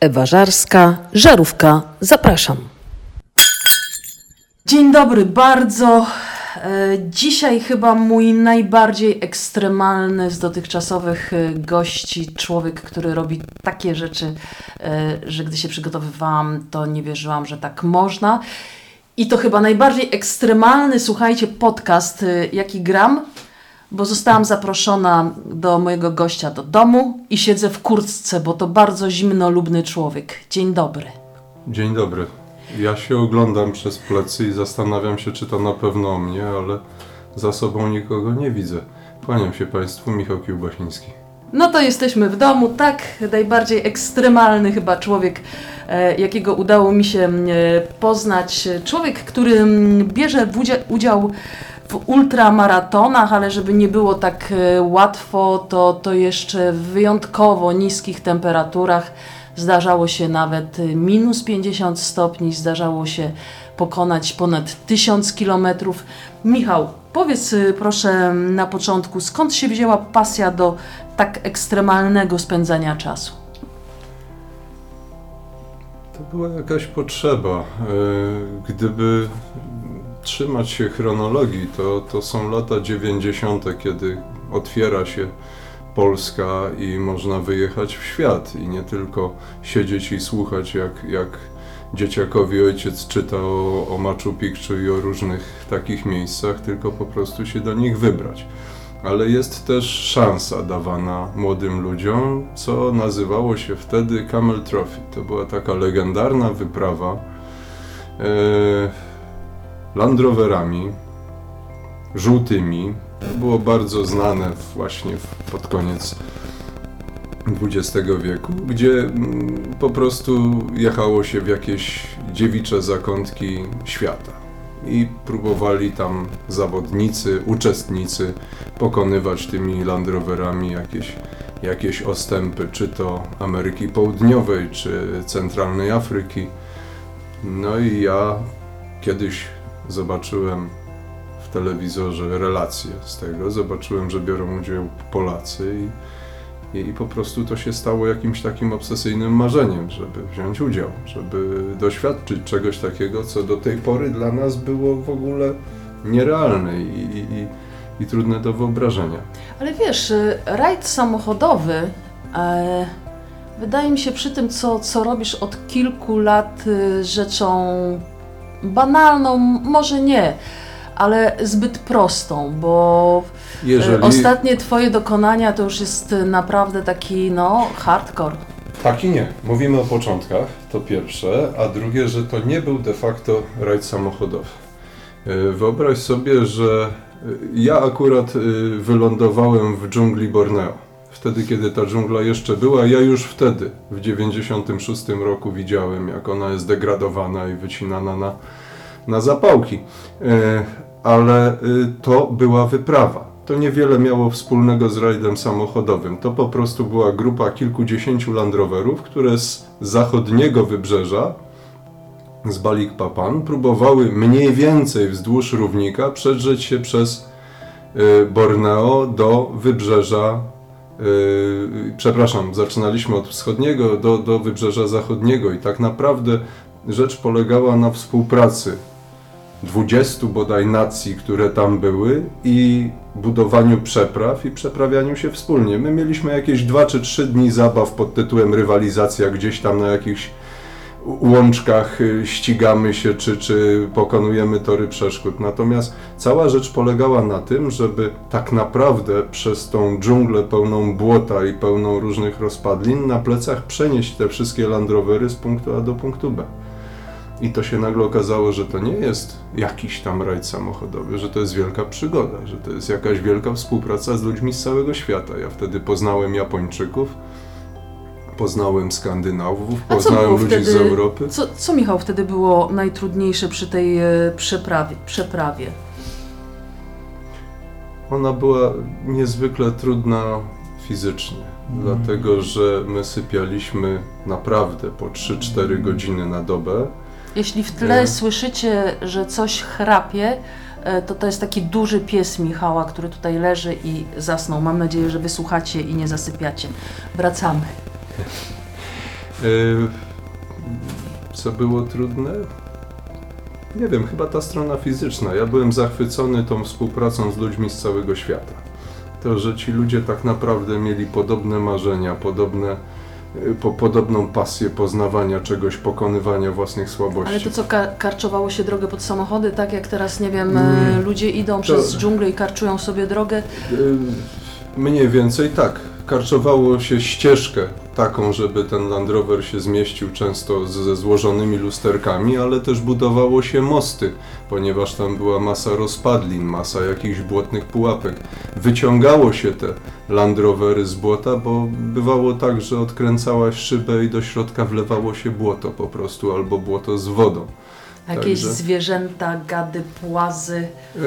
Ewa Żarska, Żarówka, zapraszam. Dzień dobry bardzo. E, Dzisiaj chyba mój najbardziej ekstremalny z dotychczasowych e, gości, człowiek, który robi takie rzeczy, e, że gdy się przygotowywałam, to nie wierzyłam, że tak można. I to chyba najbardziej ekstremalny, słuchajcie, podcast, jaki gram, bo zostałam zaproszona do mojego gościa do domu i siedzę w kurtce, bo to bardzo zimnolubny człowiek. Dzień dobry. Dzień dobry. Ja się oglądam przez plecy i zastanawiam się, czy to na pewno o mnie, ale za sobą nikogo nie widzę. Kłaniam się Państwu, Michał Kiełbasiński. No to jesteśmy w domu, tak, najbardziej ekstremalny chyba człowiek, e, jakiego udało mi się e, poznać. Człowiek, który bierze udział w ultramaratonach, ale żeby nie było tak e, łatwo, to, to jeszcze w wyjątkowo niskich temperaturach. Zdarzało się nawet e, minus 50 stopni, zdarzało się pokonać ponad 1000 kilometrów. Michał, powiedz y, proszę na początku, skąd się wzięła pasja do tak ekstremalnego spędzania czasu? To była jakaś potrzeba. E, Gdyby trzymać się chronologii, to, to są lata 90., kiedy otwiera się Polska i można wyjechać w świat i nie tylko siedzieć i słuchać, jak, jak dzieciakowi ojciec czyta o, o Machu Picchu i o różnych takich miejscach, tylko po prostu się do nich wybrać. Ale jest też szansa dawana młodym ludziom, co nazywało się wtedy Camel Trophy. To była taka legendarna wyprawa e, Land Roverami żółtymi. To było bardzo znane właśnie pod koniec XX wieku, gdzie mm, po prostu jechało się w jakieś dziewicze zakątki świata. I próbowali tam zawodnicy, uczestnicy pokonywać tymi Land Roverami jakieś, jakieś ostępy, czy to Ameryki Południowej, czy centralnej Afryki. No i ja kiedyś zobaczyłem w telewizorze relacje z tego, zobaczyłem, że biorą udział Polacy i, i, i po prostu to się stało jakimś takim obsesyjnym marzeniem, żeby wziąć udział, żeby doświadczyć czegoś takiego, co do tej pory dla nas było w ogóle nierealne i, i, i, trudne do wyobrażenia. Ale wiesz, y, rajd samochodowy e, wydaje mi się przy tym, co, co robisz od kilku lat y, rzeczą banalną, może nie, ale zbyt prostą, bo e, Jeżeli... ostatnie twoje dokonania to już jest naprawdę taki, no, hardcore. Tak i nie. Mówimy o początkach, to pierwsze, a drugie, że to nie był de facto rajd samochodowy. E, Wyobraź sobie, że e, ja akurat wylądowałem w dżungli Borneo. Wtedy, kiedy ta dżungla jeszcze była, ja już wtedy, w 96 roku widziałem, jak ona jest degradowana i wycinana na, na zapałki. E, Ale e, to była wyprawa. To niewiele miało wspólnego z rajdem samochodowym. To po prostu była grupa kilkudziesięciu Land Roverów, które z zachodniego wybrzeża, z Balikpapan, próbowały mniej więcej wzdłuż równika przedrzeć się przez y, Borneo do wybrzeża. Y, Przepraszam, zaczynaliśmy od wschodniego do, do wybrzeża zachodniego i tak naprawdę rzecz polegała na współpracy 20 bodaj nacji, które tam były i budowaniu przepraw i przeprawianiu się wspólnie. My mieliśmy jakieś 2 czy 3 dni zabaw pod tytułem rywalizacja gdzieś tam na jakichś łączkach y, ścigamy się czy, czy pokonujemy tory przeszkód. Natomiast cała rzecz polegała na tym, żeby tak naprawdę przez tą dżunglę pełną błota i pełną różnych rozpadlin na plecach przenieść te wszystkie Land Rovery z punktu A do punktu B. I to się nagle okazało, że to nie jest jakiś tam rajd samochodowy, że to jest wielka przygoda, że to jest jakaś wielka współpraca z ludźmi z całego świata. Ja wtedy poznałem Japończyków, poznałem Skandynawów, A poznałem ludzi wtedy? z Europy. Co, co Michał wtedy było najtrudniejsze przy tej e, przeprawie? przeprawie? Ona była niezwykle trudna fizycznie, dlatego że my sypialiśmy naprawdę po 3-4 godziny na dobę. Jeśli w tle Nie. słyszycie, że coś chrapie, e, to to jest taki duży pies Michała, który tutaj leży i zasnął. Mam nadzieję, że wysłuchacie i nie zasypiacie. Wracamy. Co było trudne? Nie wiem, chyba ta strona fizyczna. Ja byłem zachwycony tą współpracą z ludźmi z całego świata. To, że ci ludzie tak naprawdę mieli podobne marzenia, podobne, y, po, podobną pasję poznawania czegoś, pokonywania własnych słabości. Ale to co, ka- karczowało się drogę pod samochody, tak jak teraz, nie wiem, Mm. ludzie idą przez dżunglę i karczują sobie drogę. Y, Mniej więcej tak. Karczowało się ścieżkę taką, żeby ten Land Rover się zmieścił często ze złożonymi lusterkami, ale też budowało się mosty, ponieważ tam była masa rozpadlin, masa jakichś błotnych pułapek. Wyciągało się te Land Rovery z błota, bo bywało tak, że odkręcałaś szybę i do środka wlewało się błoto po prostu, albo błoto z wodą. Jakieś Także- zwierzęta, gady, płazy. Ym,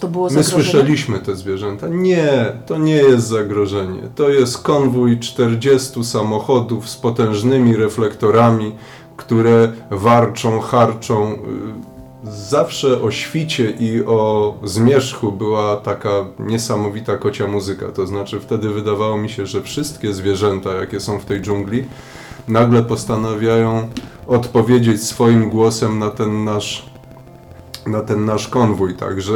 To było My zagrożenie? słyszeliśmy te zwierzęta. Nie, to nie jest zagrożenie. To jest konwój 40 samochodów z potężnymi reflektorami, które warczą, harczą. Zawsze o świcie i o zmierzchu była taka niesamowita kocia muzyka. To znaczy wtedy wydawało mi się, że wszystkie zwierzęta, jakie są w tej dżungli, nagle postanawiają odpowiedzieć swoim głosem na ten nasz na ten nasz konwój, także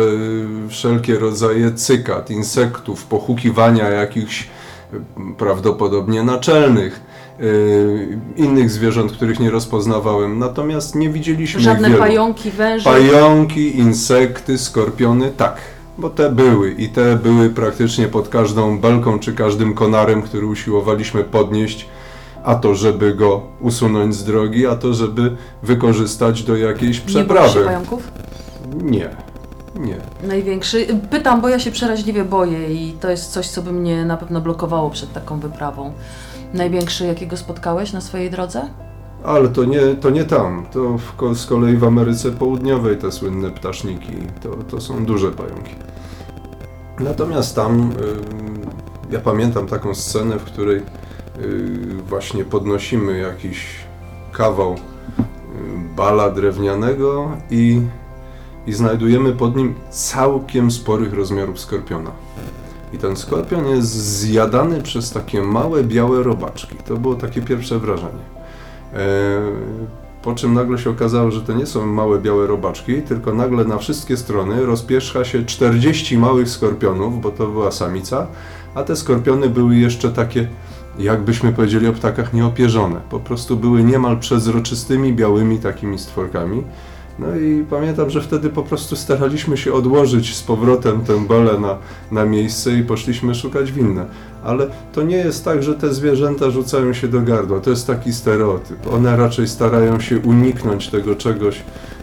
wszelkie rodzaje cykat, insektów, pochukiwania jakichś y, prawdopodobnie naczelnych, y, innych zwierząt, których nie rozpoznawałem, natomiast nie widzieliśmy Żadne pająki, węże. Pająki, insekty, skorpiony, tak, bo te były i te były praktycznie pod każdą belką czy każdym konarem, który usiłowaliśmy podnieść, a to żeby go usunąć z drogi, a to żeby wykorzystać do jakiejś Nie boisz się przeprawy. pająków? Nie, nie. Największy. Pytam, bo ja się przeraźliwie boję i to jest coś, co by mnie na pewno blokowało przed taką wyprawą. Największy, jakiego spotkałeś na swojej drodze? Ale to nie, to nie tam. To w, z kolei w Ameryce Południowej te słynne ptaszniki. To, to są duże pająki. Natomiast tam ja pamiętam taką scenę, w której właśnie podnosimy jakiś kawał y, bala drewnianego i, i znajdujemy pod nim całkiem sporych rozmiarów skorpiona. I ten skorpion jest zjadany przez takie małe białe robaczki. To było takie pierwsze wrażenie. E, Po czym nagle się okazało, że to nie są małe białe robaczki, tylko nagle na wszystkie strony rozpierzcha się 40 małych skorpionów, bo to była samica, a te skorpiony były jeszcze takie, jakbyśmy powiedzieli o ptakach, nieopierzone. Po prostu były niemal przezroczystymi, białymi takimi stworkami. No i pamiętam, że wtedy po prostu staraliśmy się odłożyć z powrotem tę belę na, na miejsce i poszliśmy szukać winne. Ale to nie jest tak, że te zwierzęta rzucają się do gardła. To jest taki stereotyp. One raczej starają się uniknąć tego czegoś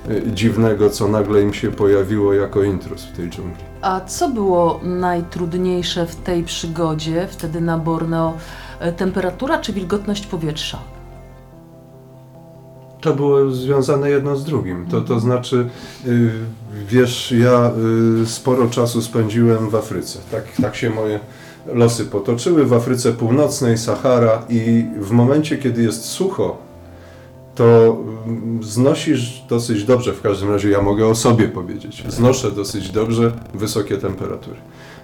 y, dziwnego, co nagle im się pojawiło jako intruz w tej dżungli. A co było najtrudniejsze w tej przygodzie, wtedy na Borneo? E, Temperatura czy wilgotność powietrza? To było związane jedno z drugim. To, to znaczy, y, wiesz, ja y, sporo czasu spędziłem w Afryce. Tak, tak się moje losy potoczyły. W Afryce Północnej, Sahara i w momencie, kiedy jest sucho, to mm, znosisz dosyć dobrze, w każdym razie ja mogę o sobie powiedzieć, znoszę dosyć dobrze wysokie temperatury.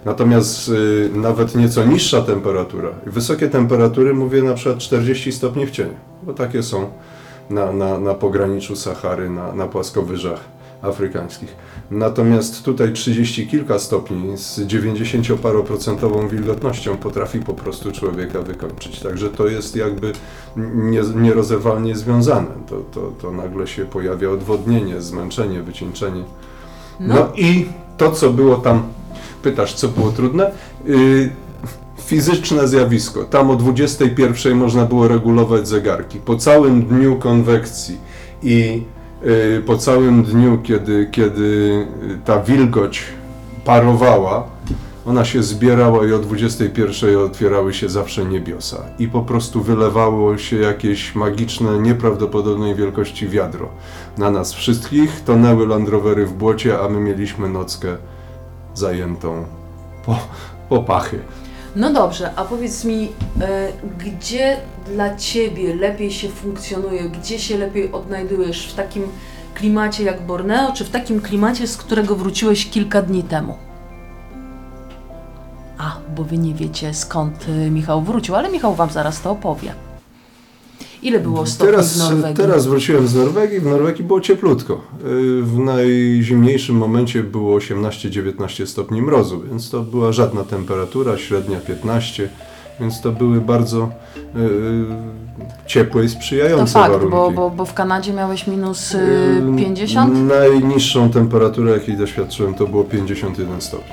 Natomiast y, nawet nieco niższa temperatura, wysokie temperatury mówię na przykład 40 stopni w cieniu, bo takie są na, na, na pograniczu Sahary, na, na płaskowyżach afrykańskich. Natomiast tutaj 30 kilka stopni z 90-paroprocentową wilgotnością potrafi po prostu człowieka wykończyć. Także to jest jakby nie, nierozerwalnie związane. To, to, to nagle się pojawia odwodnienie, zmęczenie, wycieńczenie. No. i to, co było tam, pytasz, co było trudne? Yy, fizyczne zjawisko. Tam o 21 można było regulować zegarki. Po całym dniu konwekcji i yy, po całym dniu, kiedy, kiedy ta wilgoć parowała, ona się zbierała i o 21 otwierały się zawsze niebiosa i po prostu wylewało się jakieś magiczne, nieprawdopodobnej wielkości wiadro na nas wszystkich. Tonęły Land Rovery w błocie, a my mieliśmy nockę zajętą po, po pachy. No dobrze, a powiedz mi, e, gdzie dla Ciebie lepiej się funkcjonuje, gdzie się lepiej odnajdujesz w takim klimacie jak Borneo, czy w takim klimacie, z którego wróciłeś kilka dni temu? A, bo Wy nie wiecie skąd y, Michał wrócił, ale Michał Wam zaraz to opowie. Ile było stopni w Teraz, Norwegii? teraz wróciłem z Norwegii. W Norwegii było cieplutko. Y, W najzimniejszym momencie było 18-19 stopni mrozu, więc to była żadna temperatura, średnia 15, więc to były bardzo y, ciepłe i To sprzyjające fakt, warunki. bo, bo, bo w Kanadzie miałeś minus y, Y, 50 Najniższą temperaturę, jakiej doświadczyłem, to było 51 stopni.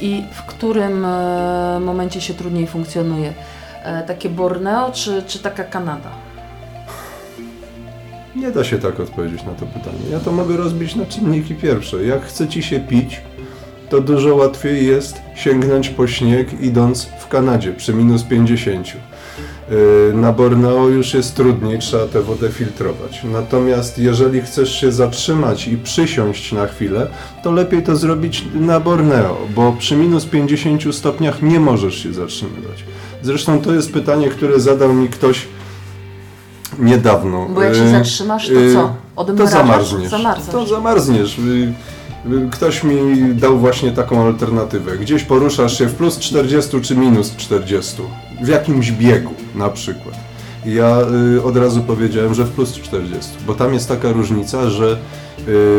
i w którym e, momencie się trudniej funkcjonuje? E, takie Borneo czy, czy taka Kanada? Nie da się tak odpowiedzieć na to pytanie. Ja to mogę rozbić na czynniki pierwsze. Jak chce ci się pić, to dużo łatwiej jest sięgnąć po śnieg idąc w Kanadzie przy minus 50. Yy, Na Borneo już jest trudniej, trzeba tę wodę filtrować. Natomiast jeżeli chcesz się zatrzymać i przysiąść na chwilę, to lepiej to zrobić na Borneo, bo przy minus 50 stopniach nie możesz się zatrzymywać. Zresztą to jest pytanie, które zadał mi ktoś niedawno. Bo jak się Yy, zatrzymasz, to yy, co? to Odmrażasz? zamarzniesz. Zamarzasz. To zamarzniesz. Y, Ktoś mi dał właśnie taką alternatywę. Gdzieś poruszasz się w plus 40 czy minus 40. W jakimś biegu na przykład. Ja y, od razu powiedziałem, że w plus 40, bo tam jest taka różnica, że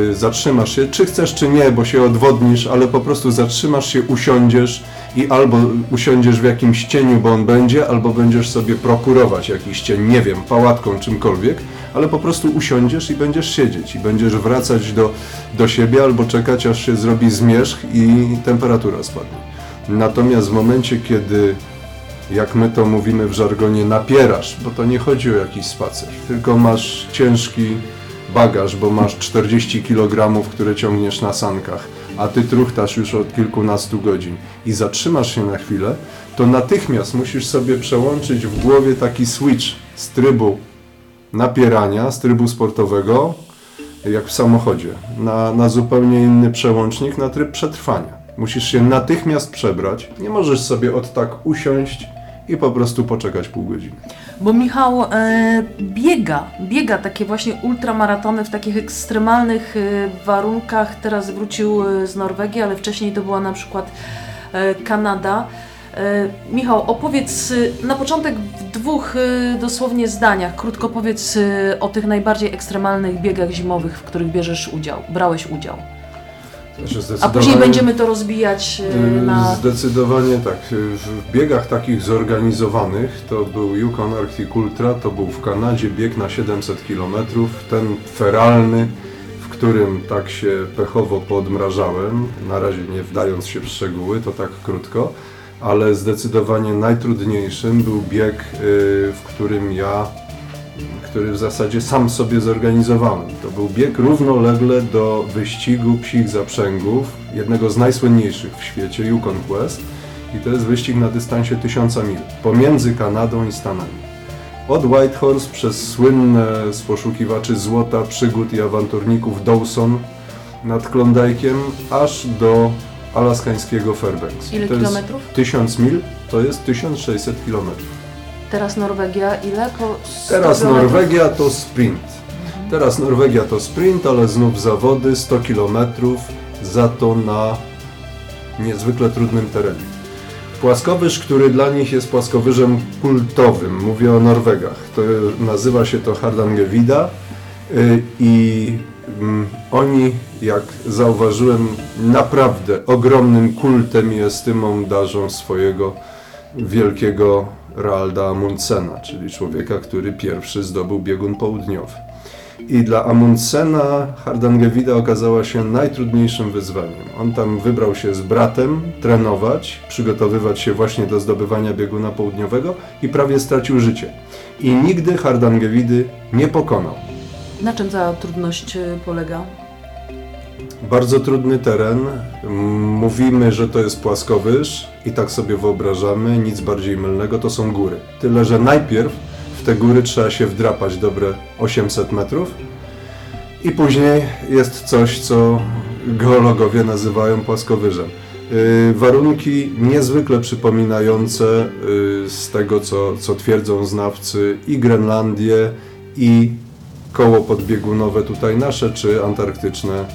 y, zatrzymasz się, czy chcesz, czy nie, bo się odwodnisz, ale po prostu zatrzymasz się, usiądziesz i albo usiądziesz w jakimś cieniu, bo on będzie, albo będziesz sobie prokurować jakiś cień, nie wiem, pałatką, czymkolwiek, ale po prostu usiądziesz i będziesz siedzieć i będziesz wracać do, do siebie albo czekać, aż się zrobi zmierzch i temperatura spadnie. Natomiast w momencie, kiedy jak my to mówimy w żargonie, napierasz, bo to nie chodzi o jakiś spacer, tylko masz ciężki bagaż, bo masz 40 kg, które ciągniesz na sankach, a ty truchtasz już od kilkunastu godzin i zatrzymasz się na chwilę, to natychmiast musisz sobie przełączyć w głowie taki switch z trybu napierania, z trybu sportowego, jak w samochodzie, na, na zupełnie inny przełącznik, na tryb przetrwania. Musisz się natychmiast przebrać, nie możesz sobie od tak usiąść i po prostu poczekać pół godziny. Bo Michał e, biega, biega takie właśnie ultramaratony w takich ekstremalnych e, warunkach. Teraz wrócił e, z Norwegii, ale wcześniej to była na przykład e, Kanada. E, Michał, opowiedz e, na początek w dwóch e, dosłownie zdaniach, krótko powiedz e, o tych najbardziej ekstremalnych biegach zimowych, w których bierzesz udział, brałeś udział. Znaczy A później będziemy to rozbijać e, na... Zdecydowanie tak. W biegach takich zorganizowanych to był Yukon Arctic Ultra, to był w Kanadzie bieg na 700 km, ten feralny, w którym tak się pechowo podmrażałem, na razie nie wdając się w szczegóły, to tak krótko, ale zdecydowanie najtrudniejszym był bieg, y, w którym ja który w zasadzie sam sobie zorganizowałem. To był bieg równolegle do wyścigu psich zaprzęgów, jednego z najsłynniejszych w świecie, Yukon Quest. I to jest wyścig na dystansie 1000 mil, pomiędzy Kanadą i Stanami. Od Whitehorse przez słynne z poszukiwaczy złota, przygód i awanturników Dawson nad Klondajkiem, aż do alaskańskiego Fairbanks. Ile to kilometrów? 1000 mil to jest 1600 kilometrów. Teraz Norwegia, ile? 100 Teraz? Norwegia to sprint. Teraz Norwegia to sprint, ale znów zawody 100 km, za to na niezwykle trudnym terenie. Płaskowyż, który dla nich jest płaskowyżem kultowym, mówię o Norwegach, to nazywa się to Hardangervidda y, i mm, oni, jak zauważyłem, naprawdę ogromnym kultem i estymą darzą swojego wielkiego Roalda Amundsena, czyli człowieka, który pierwszy zdobył biegun południowy. I dla Amundsena Hardangervidda okazała się najtrudniejszym wyzwaniem. On tam wybrał się z bratem trenować, przygotowywać się właśnie do zdobywania bieguna południowego i prawie stracił życie. I nigdy Hardangerviddy nie pokonał. Na czym ta trudność y, polega? Bardzo trudny teren. Mówimy, że to jest płaskowyż i tak sobie wyobrażamy, nic bardziej mylnego, to są góry. Tyle, że najpierw w te góry trzeba się wdrapać dobre 800 metrów i później jest coś, co geologowie nazywają płaskowyżem. Yy, warunki niezwykle przypominające yy, z tego, co, co twierdzą znawcy i Grenlandię, i koło podbiegunowe tutaj nasze, czy antarktyczne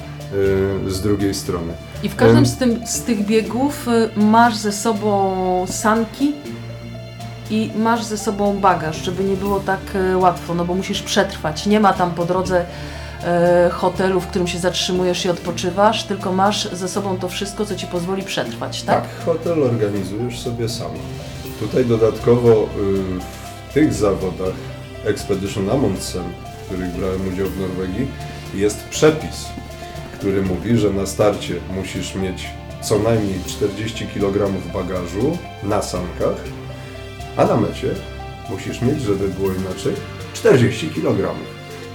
z drugiej strony. I w każdym z, tym, z tych biegów y, masz ze sobą sanki i masz ze sobą bagaż, żeby nie było tak e, łatwo, no bo musisz przetrwać. Nie ma tam po drodze hotelu, w którym się zatrzymujesz i odpoczywasz, tylko masz ze sobą to wszystko, co ci pozwoli przetrwać, tak? Tak, hotel organizujesz sobie sam. Tutaj dodatkowo y, w tych zawodach Expedition Amundsen, w których brałem udział w Norwegii, jest przepis, który mówi, że na starcie musisz mieć co najmniej 40 kg bagażu na sankach, a na mecie musisz mieć, żeby było inaczej, 40 kg.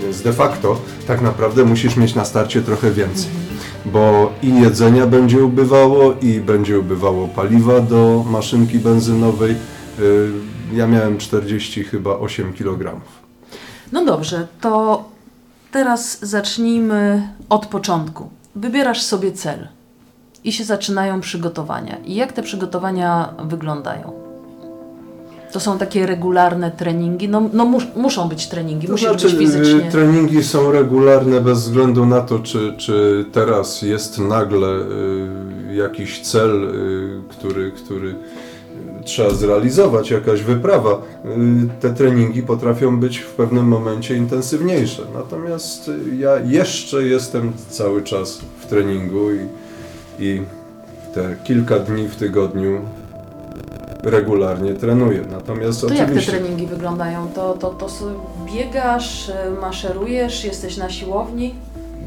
Więc de facto tak naprawdę musisz mieć na starcie trochę więcej, bo i jedzenia będzie ubywało, i będzie ubywało paliwa do maszynki benzynowej. Y, Ja miałem 40 chyba 8 kg. No dobrze, to teraz zacznijmy od początku. Wybierasz sobie cel i się zaczynają przygotowania. I jak te przygotowania wyglądają? To są takie regularne treningi. No, no mus, muszą być treningi, To musisz znaczy, być fizycznie. y, treningi są regularne bez względu na to, czy, czy teraz jest nagle y, jakiś cel, y, który, który trzeba zrealizować, jakaś wyprawa. Y, te treningi potrafią być w pewnym momencie intensywniejsze. Natomiast ja jeszcze jestem cały czas w treningu i, i te kilka dni w tygodniu regularnie trenuję. Natomiast To jak te oczywiście... treningi wyglądają? To, to, to biegasz, y, maszerujesz, jesteś na siłowni?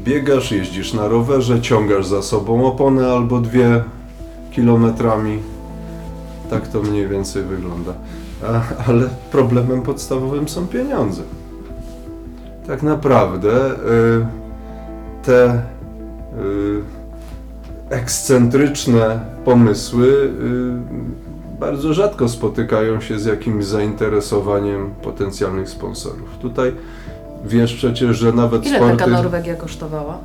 Biegasz, jeździsz na rowerze, ciągasz za sobą oponę albo dwie kilometrami. Tak to mniej więcej wygląda. A, ale problemem podstawowym są pieniądze. Tak naprawdę y, te y, ekscentryczne pomysły y, bardzo rzadko spotykają się z jakimś zainteresowaniem potencjalnych sponsorów. Tutaj wiesz przecież, że nawet Ile sporty... taka Norwegia kosztowała?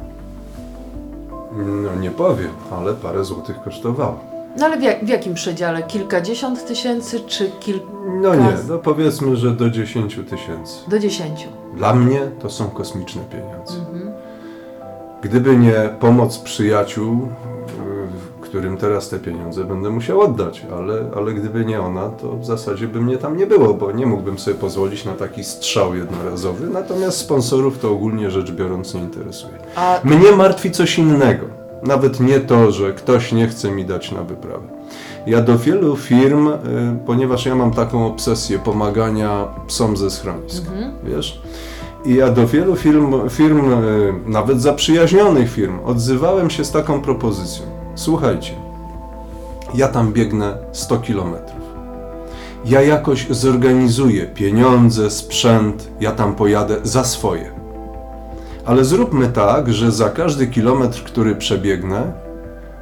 No nie powiem, ale parę złotych kosztowało. No ale w, jak, w jakim przedziale? Kilkadziesiąt tysięcy czy kilka No nie, no powiedzmy, że do 10 tysięcy. do dziesięciu? Dla mnie to są kosmiczne pieniądze. Mhm. Gdyby nie pomoc przyjaciół, którym teraz te pieniądze będę musiał oddać, ale, ale gdyby nie ona, to w zasadzie by mnie tam nie było, bo nie mógłbym sobie pozwolić na taki strzał jednorazowy. Natomiast sponsorów to ogólnie rzecz biorąc nie interesuje. A Mnie martwi coś innego. Nawet nie to, że ktoś nie chce mi dać na wyprawę. Ja do wielu firm, y, ponieważ ja mam taką obsesję pomagania psom ze schronisk, wiesz? I ja do wielu firm, firm, y, nawet zaprzyjaźnionych firm, odzywałem się z taką propozycją. Słuchajcie, ja tam biegnę 100 kilometrów. Ja jakoś zorganizuję pieniądze, sprzęt, ja tam pojadę za swoje. Ale zróbmy tak, że za każdy kilometr, który przebiegnę,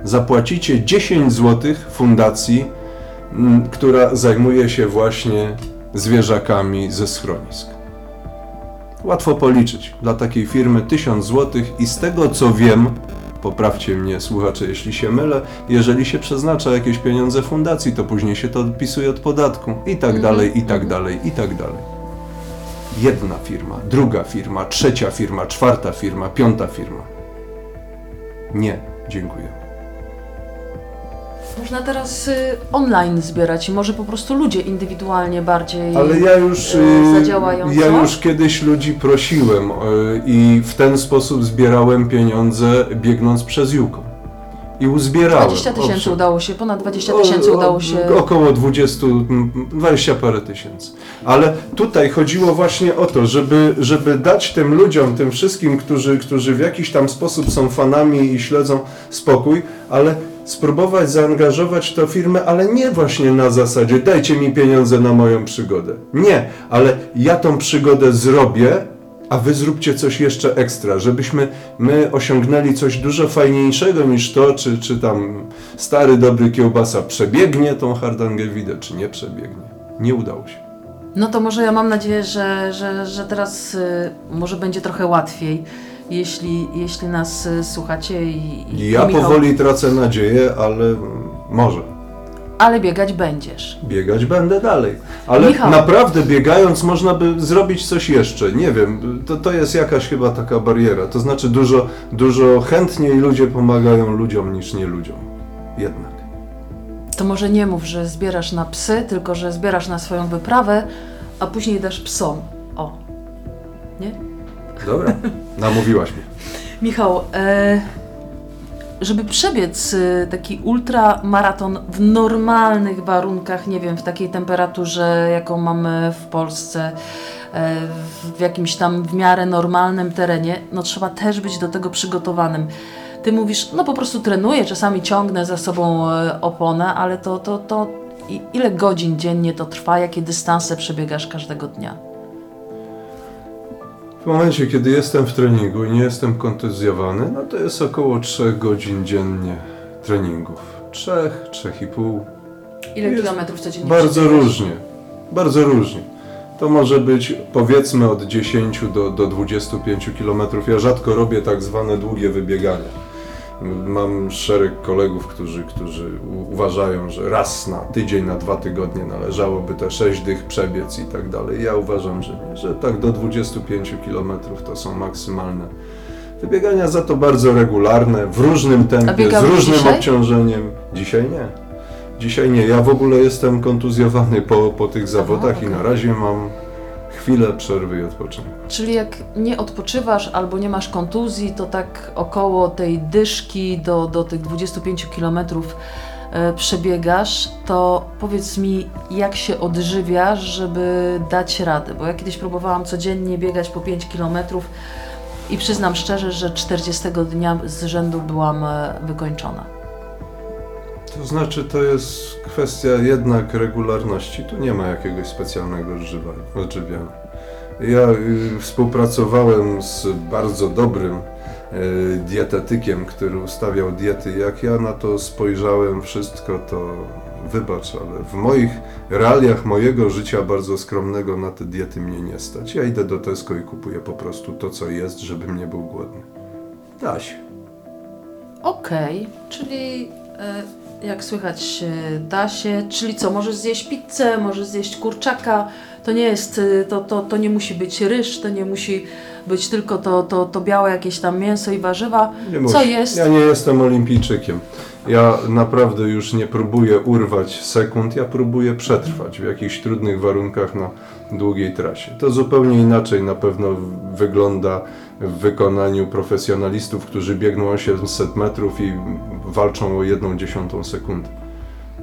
zapłacicie 10 zł fundacji, m, która zajmuje się właśnie zwierzakami ze schronisk. Łatwo policzyć. Dla takiej firmy 1000 zł i z tego co wiem, poprawcie mnie słuchacze, jeśli się mylę, jeżeli się przeznacza jakieś pieniądze fundacji, to później się to odpisuje od podatku i tak dalej, i tak dalej, i tak dalej jedna firma, druga firma, trzecia firma, czwarta firma, piąta firma. Nie, dziękuję. można teraz y, online zbierać i może po prostu ludzie indywidualnie bardziej. Ale ja już, e, y, zadziałająco? ja już kiedyś ludzi prosiłem y, i w ten sposób zbierałem pieniądze biegnąc przez Yukon. I uzbierałem. 20 tysięcy udało się, ponad 20 tysięcy udało się. Około 20, mm, 20 parę tysięcy. Ale tutaj chodziło właśnie o to, żeby, żeby dać tym ludziom, tym wszystkim, którzy, którzy w jakiś tam sposób są fanami i śledzą spokój, ale spróbować zaangażować to firmę, ale nie właśnie na zasadzie dajcie mi pieniądze na moją przygodę. Nie, ale ja tą przygodę zrobię, a wy zróbcie coś jeszcze ekstra, żebyśmy my osiągnęli coś dużo fajniejszego niż to, czy, czy tam stary dobry kiełbasa przebiegnie tą Hardangewidę, czy nie przebiegnie. Nie udało się. No to może ja mam nadzieję, że, że, że teraz y, może będzie trochę łatwiej, jeśli, jeśli nas y, słuchacie i, i Ja Michał, powoli tracę nadzieję, ale mm, może. Ale biegać będziesz. Biegać będę dalej. Ale Michał. naprawdę biegając można by zrobić coś jeszcze. Nie wiem, to, to jest jakaś chyba taka bariera. To znaczy dużo, dużo chętniej ludzie pomagają ludziom niż nie ludziom. Jednak. To może nie mów, że zbierasz na psy, tylko że zbierasz na swoją wyprawę, a później dasz psom. O. Nie? Dobra, namówiłaś mnie. Michał, e, żeby przebiec e, taki ultramaraton w normalnych warunkach, nie wiem, w takiej temperaturze, jaką mamy w Polsce, e, w jakimś tam w miarę normalnym terenie, no trzeba też być do tego przygotowanym. Ty mówisz, no po prostu trenuję, czasami ciągnę za sobą e, oponę, ale to, to, to ile godzin dziennie to trwa, jakie dystanse przebiegasz każdego dnia? W momencie, kiedy jestem w treningu i nie jestem kontuzjowany, no to jest około 3 godzin dziennie treningów. 3, 3,5. Ile Jest kilometrów codziennie Bardzo różnie. Bardzo różnie. To może być powiedzmy od 10 do, do 25 km. Ja rzadko robię tak zwane długie wybiegania. Mam szereg kolegów, którzy, którzy uważają, że raz na tydzień, na dwa tygodnie należałoby te 6 dych przebiec i tak dalej. Ja uważam, że nie, że tak do 25 km to są maksymalne wybiegania, za to bardzo regularne, w różnym tempie, z różnym dzisiaj? obciążeniem. Dzisiaj nie. Dzisiaj nie. Ja w ogóle jestem kontuzjowany po, po tych zawodach i okej. na razie mam chwilę przerwy i odpoczynku. Czyli jak nie odpoczywasz albo nie masz kontuzji, to tak około tej dyszki do, do tych 25 km e, przebiegasz, to powiedz mi, jak się odżywiasz, żeby dać radę? Bo ja kiedyś próbowałam codziennie biegać po 5 km i przyznam szczerze, że 40 dnia z rzędu byłam e, wykończona. To znaczy, to jest kwestia jednak regularności. Tu nie ma jakiegoś specjalnego odżywiania. Ja y, współpracowałem z bardzo dobrym y, dietetykiem, który ustawiał diety. Jak ja na to spojrzałem, wszystko to wybacz, ale w moich realiach mojego życia bardzo skromnego na te diety mnie nie stać. Ja idę do Tesco i kupuję po prostu to, co jest, żebym nie był głodny. Da się. Okej, czyli e, jak słychać e, da się, czyli co, możesz zjeść pizzę, możesz zjeść kurczaka, to nie jest, e, to, to, to nie musi być ryż, to nie musi być tylko to, to, to białe jakieś tam mięso i warzywa. Nie Co musi. jest? Ja nie jestem olimpijczykiem. Ja naprawdę już nie próbuję urwać sekund, ja próbuję przetrwać w jakichś trudnych warunkach na długiej trasie. To zupełnie inaczej na pewno wygląda w wykonaniu profesjonalistów, którzy biegną 800 metrów i walczą o jedną dziesiątą sekundy.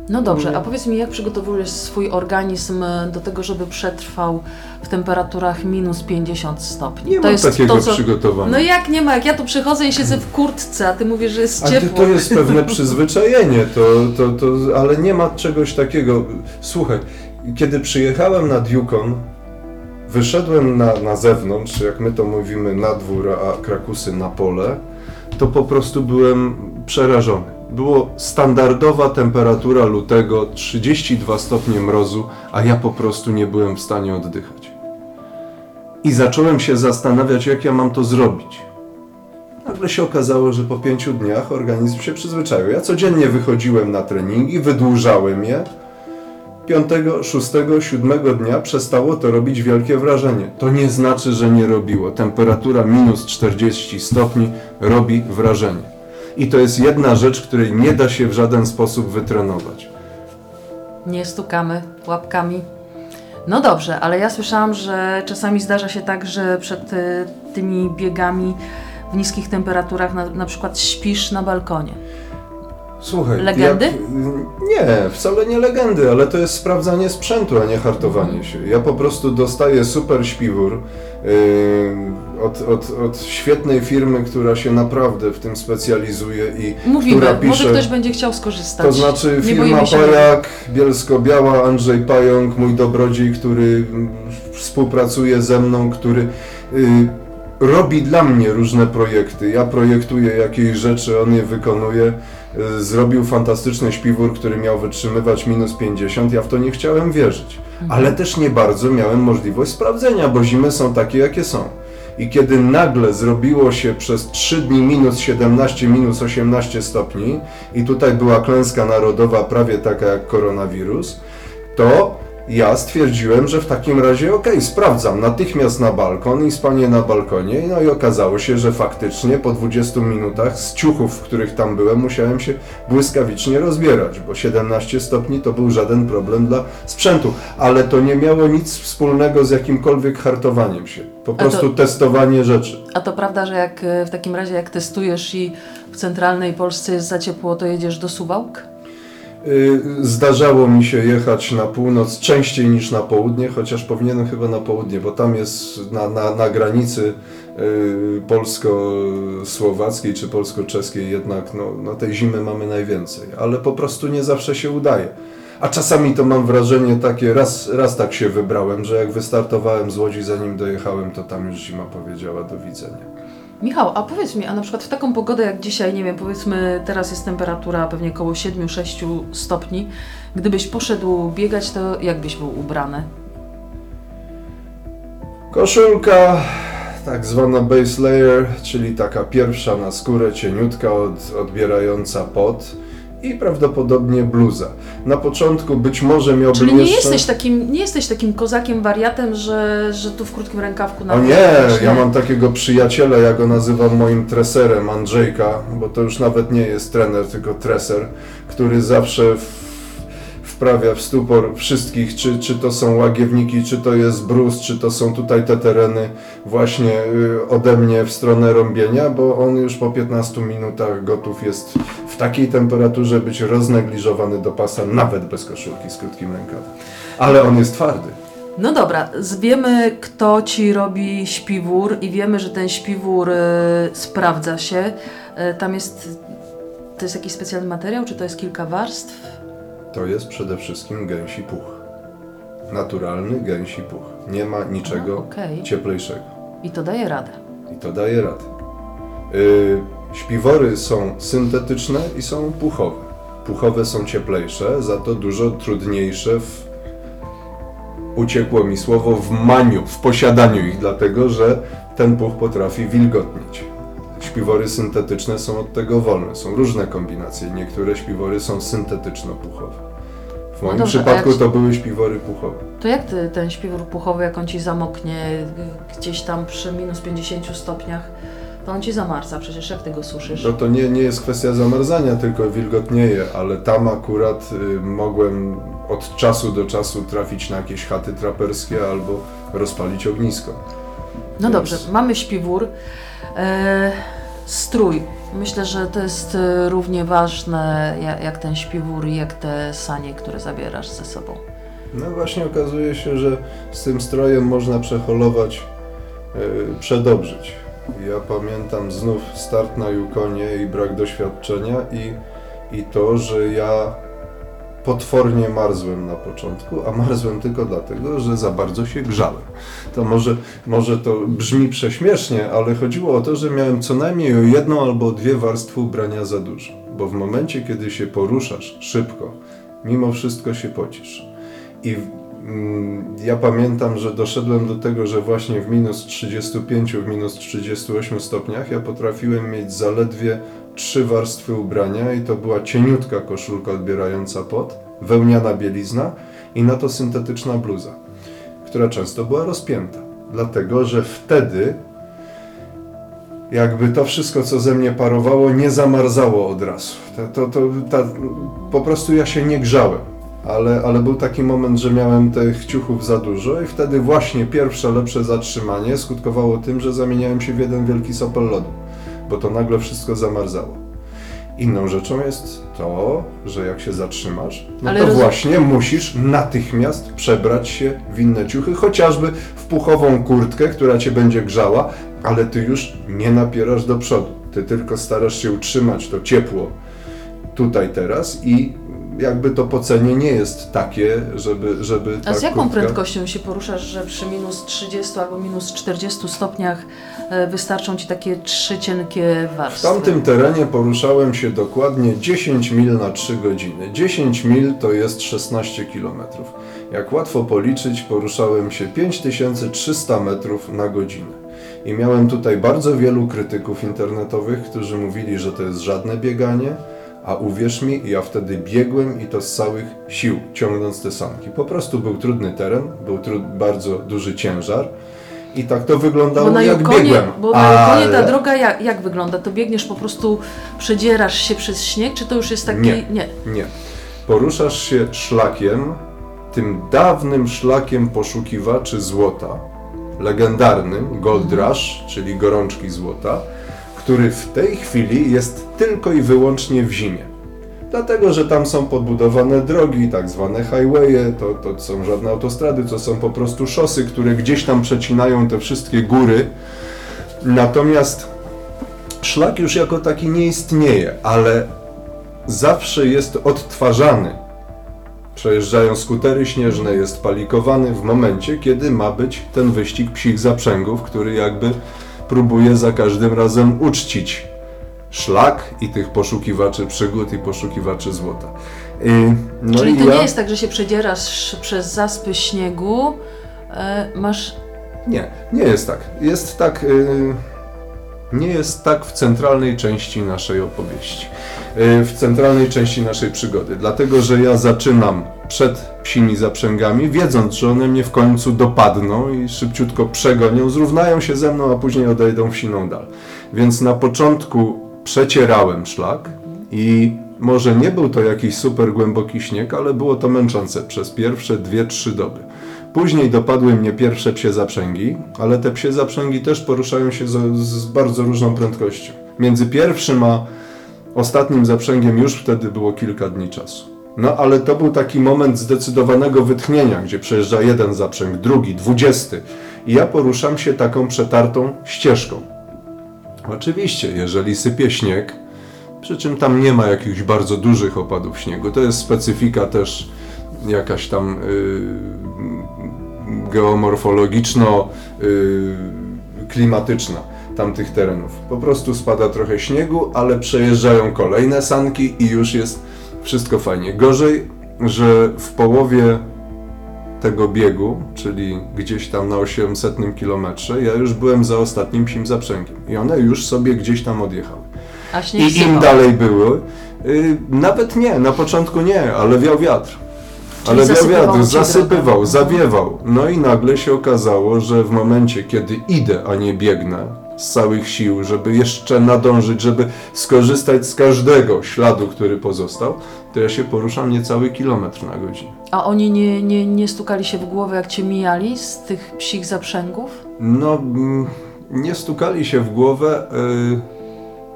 No dobrze, a powiedz mi, jak przygotowujesz swój organizm do tego, żeby przetrwał w temperaturach minus 50 stopni? Nie to mam jest takiego to, co... przygotowania. No jak nie ma, jak ja tu przychodzę i siedzę w kurtce, a ty mówisz, że jest A to, ciepło. to jest pewne przyzwyczajenie, to, to, to, ale nie ma czegoś takiego. Słuchaj, kiedy przyjechałem nad Yukon, wyszedłem na, na zewnątrz, jak my to mówimy, na dwór, a Krakusy na pole, to po prostu byłem przerażony. Było standardowa temperatura lutego, 32 stopnie mrozu, a ja po prostu nie byłem w stanie oddychać. I zacząłem się zastanawiać, jak ja mam to zrobić. Nagle się okazało, że po pięciu dniach organizm się przyzwyczaił. Ja codziennie wychodziłem na treningi, wydłużałem je. Piątego, szóstego, siódmego dnia przestało to robić wielkie wrażenie. To nie znaczy, że nie robiło. Temperatura minus 40 stopni robi wrażenie. I to jest jedna rzecz, której nie da się w żaden sposób wytrenować. Nie stukamy łapkami. No dobrze, ale ja słyszałam, że czasami zdarza się tak, że przed e, tymi biegami w niskich temperaturach na, na przykład śpisz na balkonie. Słuchaj, Legendy? Jak, nie, wcale nie legendy, ale to jest sprawdzanie sprzętu, a nie hartowanie się. Ja po prostu dostaję super śpiwór yy, od, od, od świetnej firmy, która się naprawdę w tym specjalizuje i Mówimy, która pisze... może ktoś będzie chciał skorzystać. To znaczy Nie firma Pajak, Bielsko-Biała, Andrzej Pająk, mój dobrodziej, który mm, współpracuje ze mną, który y, robi dla mnie różne projekty. Ja projektuję jakieś rzeczy, on je wykonuje. Y, zrobił fantastyczny śpiwór, który miał wytrzymywać minus 50. Ja w to nie chciałem wierzyć. Ale też nie bardzo miałem możliwość sprawdzenia, bo zimy są takie, jakie są. I kiedy nagle zrobiło się przez 3 dni minus 17, minus 18 stopni i tutaj była klęska narodowa prawie taka jak koronawirus, to ja stwierdziłem, że w takim razie okej, sprawdzam, natychmiast na balkon i spanie na balkonie. No i okazało się, że faktycznie po 20 minutach z ciuchów, w których tam byłem, musiałem się błyskawicznie rozbierać, bo 17 stopni to był żaden problem dla sprzętu, ale to nie miało nic wspólnego z jakimkolwiek hartowaniem się. Po to- prostu testowanie rzeczy. A to prawda, że jak e, w takim razie jak testujesz i w centralnej Polsce jest za ciepło, to jedziesz do Suwałk? Y, Zdarzało mi się jechać na północ częściej niż na południe, chociaż powinienem chyba na południe, bo tam jest na, na, na granicy y, polsko-słowackiej czy polsko-czeskiej jednak no, no tej zimy mamy najwięcej, ale po prostu nie zawsze się udaje. A czasami to mam wrażenie takie, raz, raz tak się wybrałem, że jak wystartowałem z Łodzi, zanim dojechałem, to tam już zima powiedziała do widzenia. Michał, a powiedz mi, a na przykład w taką pogodę jak dzisiaj, nie wiem, powiedzmy teraz jest temperatura pewnie około 7-6 stopni, gdybyś poszedł biegać, to jak byś był ubrany? Koszulka, tak zwana base layer, czyli taka pierwsza na skórę, cieniutka, od, odbierająca pot i prawdopodobnie bluza. Na początku być może miałbym Czyli nie jeszcze... jesteś takim, nie jesteś takim kozakiem, wariatem, że, że tu w krótkim rękawku na O nie, ja mam takiego przyjaciela, ja go nazywam moim treserem, Andrzejka, bo to już nawet nie jest trener, tylko treser, który zawsze w, wprawia w stupor wszystkich, czy, czy to są łagiewniki, czy to jest brus, czy to są tutaj te tereny właśnie y, ode mnie w stronę rąbienia, bo on już po 15 minutach gotów jest w takiej temperaturze być roznegliżowany do pasa, nawet bez koszulki z krótkim rękawem. Ale on jest twardy. No dobra, wiemy kto ci robi śpiwór i wiemy, że ten śpiwór y, sprawdza się. Y, tam jest, to jest jakiś specjalny materiał, czy to jest kilka warstw? To jest przede wszystkim gęsi puch. Naturalny gęsi puch. Nie ma niczego Okej. cieplejszego. I to daje radę. I to daje radę. Yy, śpiwory są syntetyczne i są puchowe. Puchowe są cieplejsze, za to dużo trudniejsze w uciekło mi słowo w maniu, w posiadaniu ich, dlatego że ten puch potrafi wilgotnieć. Śpiwory syntetyczne są od tego wolne. Są różne kombinacje. Niektóre śpiwory są syntetyczno-puchowe. W No moim dobrze, a przypadku jak- to były śpiwory puchowe. To jak ty, ten śpiwór puchowy, jak on ci zamoknie gdzieś tam przy minus 50 stopniach, to on ci zamarza. Przecież jak ty go suszysz? No to nie, nie jest kwestia zamarzania, tylko wilgotnieje, ale tam akurat y, mogłem od czasu do czasu trafić na jakieś chaty traperskie albo rozpalić ognisko. No Więc- dobrze, mamy śpiwór. E, strój. Myślę, że to jest e, równie ważne jak, ten śpiwór i jak te sanie, które zabierasz ze sobą. No właśnie okazuje się, że z tym strojem można przeholować, yy, przedobrzyć. Ja pamiętam znów start na Yukonie i brak doświadczenia i, i to, że ja potwornie marzłem na początku, a marzłem tylko dlatego, że za bardzo się grzałem. To może, może to brzmi prześmiesznie, ale chodziło o to, że miałem co najmniej o jedną albo dwie warstwy ubrania za dużo. Bo w momencie, kiedy się poruszasz szybko, mimo wszystko się pocisz. I mm, ja pamiętam, że doszedłem do tego, że właśnie w minus 35, w minus 38 stopniach ja potrafiłem mieć zaledwie trzy warstwy ubrania i to była cieniutka koszulka odbierająca pot, wełniana bielizna i na to syntetyczna bluza, która często była rozpięta. Dlatego, że wtedy jakby to wszystko, co ze mnie parowało, nie zamarzało od razu. To, to, to, ta, po prostu ja się nie grzałem. Ale, ale był taki moment, że miałem tych ciuchów za dużo i wtedy właśnie pierwsze lepsze zatrzymanie skutkowało tym, że zamieniałem się w jeden wielki sopel lodu, bo to nagle wszystko zamarzało. Inną rzeczą jest to, że jak się zatrzymasz, no Ale to rozum- właśnie musisz natychmiast przebrać się w inne ciuchy, chociażby w puchową kurtkę, która cię będzie grzała, ale ty już nie napierasz do przodu. Ty tylko starasz się utrzymać to ciepło tutaj teraz i jakby to pocenie nie jest takie, żeby, żeby A z jaką kurtka... prędkością się poruszasz, że przy minus 30 albo minus 40 stopniach e, wystarczą ci takie trzy cienkie W warstwy? tamtym terenie poruszałem się dokładnie 10 mil na 3 godziny. 10 mil to jest 16 km. Jak łatwo policzyć, poruszałem się 5300 metrów na godzinę. I miałem tutaj bardzo wielu krytyków internetowych, którzy mówili, że to jest żadne bieganie, A uwierz mi, ja wtedy biegłem i to z całych sił, ciągnąc te sanki. Po prostu był trudny teren, był trud, bardzo duży ciężar i tak to wyglądało Bo na jak Yukonie, biegłem. bo na Yukonie ta Ale- droga jak, jak wygląda? To biegniesz po prostu, przedzierasz się przez śnieg, czy to już jest taki... Nie. nie. Nie. Poruszasz się szlakiem, tym dawnym szlakiem poszukiwaczy złota, legendarnym Gold Rush, czyli gorączki złota, który w tej chwili jest tylko i wyłącznie w zimie. Dlatego, że tam są podbudowane drogi, tak zwane highwaye, to, to są żadne autostrady, to są po prostu szosy, które gdzieś tam przecinają te wszystkie góry. Natomiast szlak już jako taki nie istnieje, ale zawsze jest odtwarzany. Przejeżdżają skutery śnieżne, jest palikowany w momencie, kiedy ma być ten wyścig psich zaprzęgów, który jakby próbuje za każdym razem uczcić szlak i tych poszukiwaczy przygód i poszukiwaczy złota. No Czyli i to ja... nie jest tak, że się przedzierasz przez zaspy śniegu, e, masz... Nie, nie jest tak. Jest tak. y, nie jest tak w centralnej części naszej opowieści. Y, w centralnej części naszej przygody. Dlatego, że ja zaczynam przed psimi zaprzęgami, wiedząc, że one mnie w końcu dopadną i szybciutko przegonią, zrównają się ze mną, a później odejdą w siną dal. Więc na początku przecierałem szlak i może nie był to jakiś super głęboki śnieg, ale było to męczące przez pierwsze dwie, trzy doby. Później dopadły mnie pierwsze psie zaprzęgi, ale te psie zaprzęgi też poruszają się z, z bardzo różną prędkością. Między pierwszym a ostatnim zaprzęgiem już wtedy było kilka dni czasu. No ale to był taki moment zdecydowanego wytchnienia, gdzie przejeżdża jeden zaprzęg, drugi, dwudziesty. I ja poruszam się taką przetartą ścieżką. Oczywiście, jeżeli sypie śnieg, przy czym tam nie ma jakichś bardzo dużych opadów śniegu, to jest specyfika też jakaś tam yy, geomorfologiczno-klimatyczna tamtych terenów. Po prostu spada trochę śniegu, ale przejeżdżają kolejne sanki i już jest wszystko fajnie. Gorzej, że w połowie tego biegu, czyli gdzieś tam na 800 kilometrze, ja już byłem za ostatnim psim zaprzęgiem i one już sobie gdzieś tam odjechały. I im sypał. dalej były, y, nawet nie, na początku nie, ale wiał wiatr. Czyli ale wiał wiatr, zasypywał, zawiewał. No i nagle się okazało, że w momencie, kiedy idę, a nie biegnę z całych sił, żeby jeszcze nadążyć, żeby skorzystać z każdego śladu, który pozostał, to ja się poruszam niecały kilometr na godzinę. A oni nie, nie, nie stukali się w głowę, jak cię mijali z tych psich zaprzęgów? No, mm, nie stukali się w głowę, y,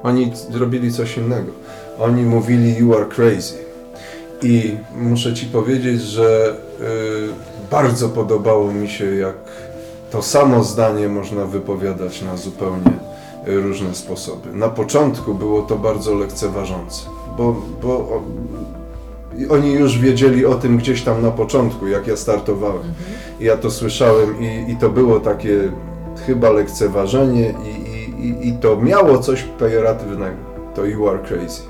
oni zrobili coś innego. Oni mówili you are crazy. I muszę ci powiedzieć, że y, bardzo podobało mi się, jak to samo zdanie można wypowiadać na zupełnie y, różne sposoby. Na początku było to bardzo lekceważące, bo, bo oni już wiedzieli o tym gdzieś tam na początku, jak ja startowałem. I ja to słyszałem i, i to było takie chyba lekceważenie i, i, i, to miało coś pejoratywnego. To you are crazy.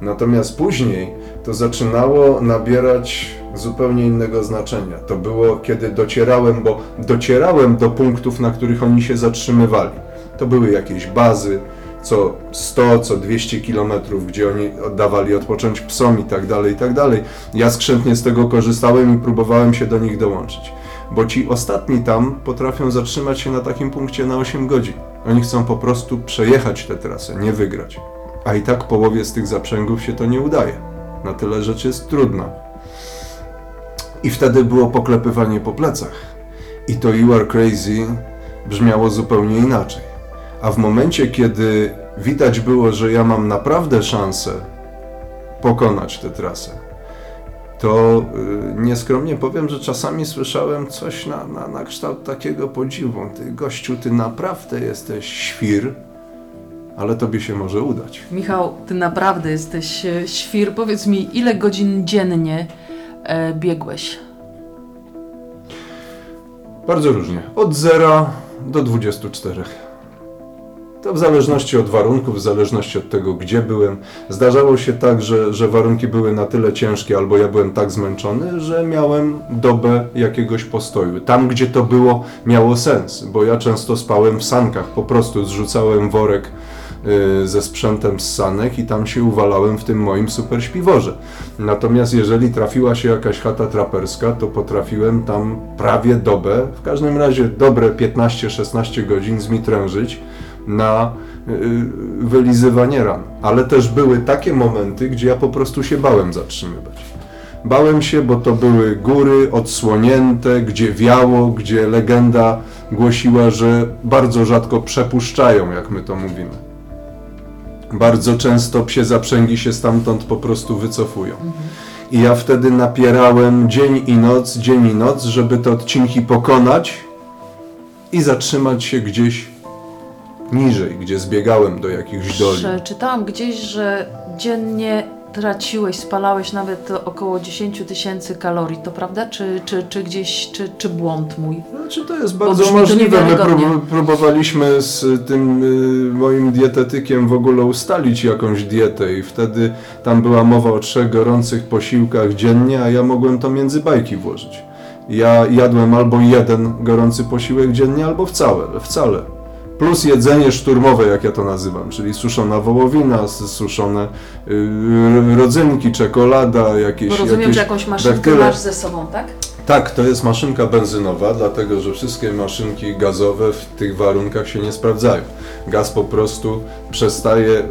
Natomiast później to zaczynało nabierać zupełnie innego znaczenia. To było, kiedy docierałem, bo docierałem do punktów, na których oni się zatrzymywali. To były jakieś bazy, co 100, co 200 kilometrów, gdzie oni oddawali odpocząć psom i tak dalej, i tak dalej. Ja skrzętnie z tego korzystałem i próbowałem się do nich dołączyć. Bo ci ostatni tam potrafią zatrzymać się na takim punkcie na 8 godzin. Oni chcą po prostu przejechać tę trasę, nie wygrać. A i tak połowie z tych zaprzęgów się to nie udaje. Na tyle rzecz jest trudna. I wtedy było poklepywanie po plecach. I to You Are Crazy brzmiało zupełnie inaczej. A w momencie, kiedy widać było, że ja mam naprawdę szansę pokonać tę trasę, to y, nieskromnie powiem, że czasami słyszałem coś na, na, na kształt takiego podziwu. Ty gościu, ty naprawdę jesteś świr, ale tobie się może udać. Michał, ty naprawdę jesteś e, świr. Powiedz mi, ile godzin dziennie e, biegłeś? Bardzo różnie. Od 0 do 24. To w zależności od warunków, w zależności od tego, gdzie byłem. Zdarzało się tak, że, że warunki były na tyle ciężkie, albo ja byłem tak zmęczony, że miałem dobę jakiegoś postoju. Tam, gdzie to było, miało sens, bo ja często spałem w sankach. Po prostu zrzucałem worek y, ze sprzętem z sanek i tam się uwalałem w tym moim super śpiworze. Natomiast jeżeli trafiła się jakaś chata traperska, to potrafiłem tam prawie dobę, w każdym razie dobre 15-16 godzin zmitrężyć na y, wylizywanie ran. Ale też były takie momenty, gdzie ja po prostu się bałem zatrzymywać. Bałem się, bo to były góry odsłonięte, gdzie wiało, gdzie legenda głosiła, że bardzo rzadko przepuszczają, jak my to mówimy. Bardzo często psie zaprzęgi się stamtąd po prostu wycofują. I ja wtedy napierałem dzień i noc, dzień i noc, żeby te odcinki pokonać i zatrzymać się gdzieś niżej, gdzie zbiegałem do jakichś dolin. Przeczytałam gdzieś, że dziennie traciłeś, spalałeś nawet około 10 tysięcy kalorii, to prawda? Czy, czy, czy gdzieś, czy, czy błąd mój? Znaczy to jest bardzo możliwe. My prób, próbowaliśmy z tym y, moim dietetykiem w ogóle ustalić jakąś dietę i wtedy tam była mowa o trzech gorących posiłkach dziennie, a ja mogłem to między bajki włożyć. Ja jadłem albo jeden gorący posiłek dziennie, albo wcale, wcale. Plus jedzenie szturmowe, jak ja to nazywam, czyli suszona wołowina, suszone y, rodzynki, czekolada, jakieś... Bo rozumiem, jakieś że jakąś maszynkę daktyle. masz ze sobą, tak? Tak, to jest maszynka benzynowa, dlatego że wszystkie maszynki gazowe w tych warunkach się nie sprawdzają. Gaz po prostu przestaje y,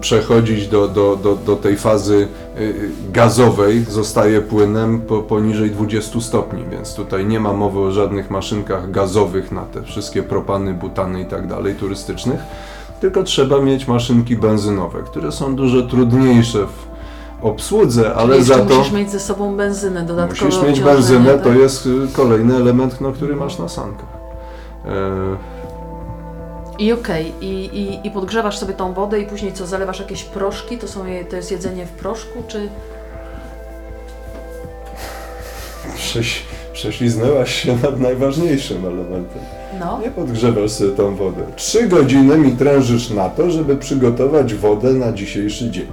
przechodzić do, do, do, do tej fazy y, gazowej, zostaje płynem po, poniżej 20 stopni, więc tutaj nie ma mowy o żadnych maszynkach gazowych na te wszystkie propany, butany i tak dalej turystycznych, tylko trzeba mieć maszynki benzynowe, które są dużo trudniejsze w obsłudze, ale za to... musisz mieć ze sobą benzynę dodatkowo. Musisz mieć benzynę, tak? to jest y, kolejny element, no, który masz na sankach. E, I okej, i, i, i podgrzewasz sobie tą wodę i później co, zalewasz jakieś proszki? To, są, to jest jedzenie w proszku, czy... prześ, prześliznęłaś się nad najważniejszym elementem. No, Nie podgrzewasz sobie tą wodę. Trzy godziny mi trężysz na to, żeby przygotować wodę na dzisiejszy dzień.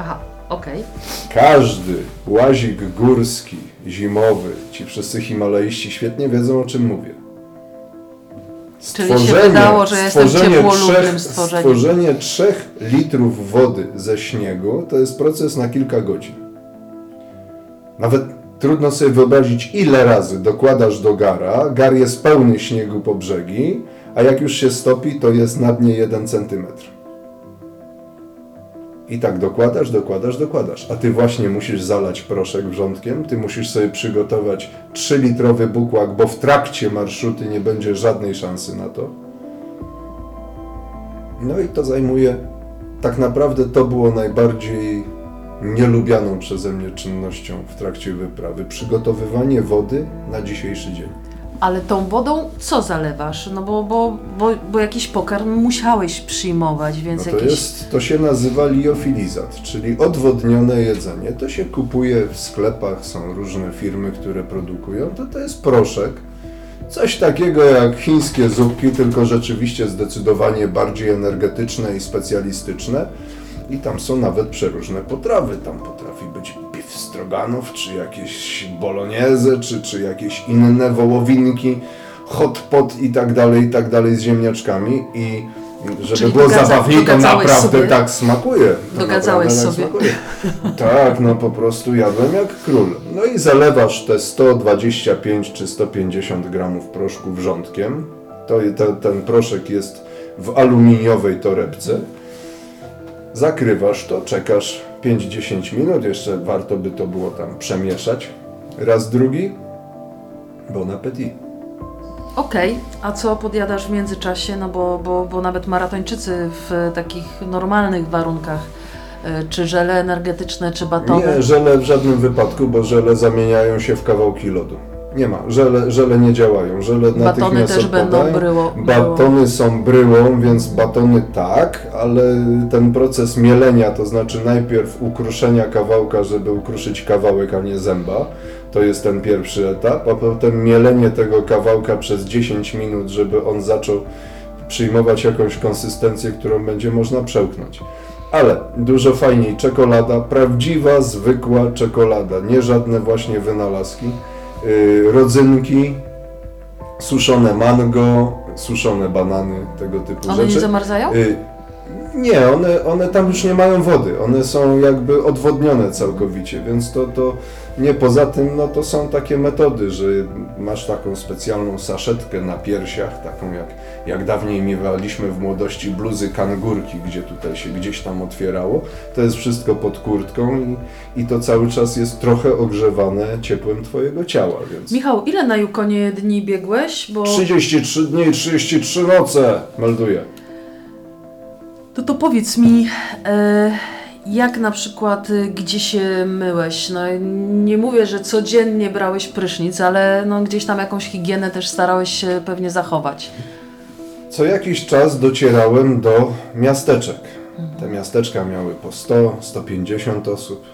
Aha, okej. Każdy łazik górski, zimowy, ci wszyscy himalaiści świetnie wiedzą o czym mówię. Czyli się wydało, że jestem stworzenie ciepłolubnym trzech, stworzeniem. Stworzenie 3 litrów wody ze śniegu to jest proces na kilka godzin. Nawet trudno sobie wyobrazić, ile razy dokładasz do gara. Gar jest pełny śniegu po brzegi, a jak już się stopi, to jest na dnie 1 centymetr. I tak dokładasz, dokładasz, dokładasz. A ty właśnie musisz zalać proszek wrzątkiem, ty musisz sobie przygotować 3-litrowy bukłak, bo w trakcie marszuty nie będzie żadnej szansy na to. No i to zajmuje, tak naprawdę to było najbardziej nielubianą przeze mnie czynnością w trakcie wyprawy. Przygotowywanie wody na dzisiejszy dzień. Ale tą wodą co zalewasz? No bo, bo, bo, bo jakiś pokarm musiałeś przyjmować, więc No to, jakiś... jest, to się nazywa liofilizat, czyli odwodnione jedzenie. To się kupuje w sklepach, są różne firmy, które produkują. To, to jest proszek. Coś takiego jak chińskie zupki, tylko rzeczywiście zdecydowanie bardziej energetyczne i specjalistyczne. I tam są nawet przeróżne potrawy. Tam potrafi być beef stroganow, czy jakieś bolognese, czy, czy jakieś inne wołowinki, hot pot i tak dalej, i tak dalej z ziemniaczkami. I żeby Czyli było dogadza- zabawniej, to naprawdę sobie? tak smakuje. To Dogadzałeś naprawdę sobie. Tak, smakuje. tak, no po prostu jadłem jak król. No i zalewasz te 125 czy 150 gramów proszku wrzątkiem. To, te, ten proszek jest w aluminiowej torebce. Zakrywasz to, czekasz 5-10 minut, jeszcze warto by to było tam przemieszać. Raz drugi, bon appetit. Okej, a co podjadasz w międzyczasie? No bo, bo, bo nawet maratończycy w takich normalnych warunkach, y, czy żele energetyczne, czy batowe, Nie, żele w żadnym wypadku, bo żele zamieniają się w kawałki lodu. Nie ma, żele, żele nie działają, żele batony natychmiast też będą odpadają. bryło. bryło. Batony są bryłą, więc batony tak, ale ten proces mielenia, to znaczy najpierw ukruszenia kawałka, żeby ukruszyć kawałek, a nie zęba, to jest ten pierwszy etap, a potem mielenie tego kawałka przez 10 minut, żeby on zaczął przyjmować jakąś konsystencję, którą będzie można przełknąć. Ale dużo fajniej czekolada, prawdziwa, zwykła czekolada, nie żadne właśnie wynalazki, rodzynki, suszone mango, suszone banany, tego typu One nie rzeczy. zamarzają? Nie, one, one tam już nie mają wody, one są jakby odwodnione całkowicie, więc to, to nie poza tym, no to są takie metody, że masz taką specjalną saszetkę na piersiach, taką jak, jak dawniej miewaliśmy w młodości bluzy kangurki, gdzie tutaj się gdzieś tam otwierało, to jest wszystko pod kurtką i, i to cały czas jest trochę ogrzewane ciepłem twojego ciała, więc... Michał, ile na Yukonie dni biegłeś? Bo 33 dni i 33 noce, melduję. To, to powiedz mi, e, jak na przykład, y, gdzie się myłeś? No, nie mówię, że codziennie brałeś prysznic, ale no, gdzieś tam jakąś higienę też starałeś się pewnie zachować. Co jakiś czas docierałem do miasteczek. Te miasteczka miały po 100, 150 osób.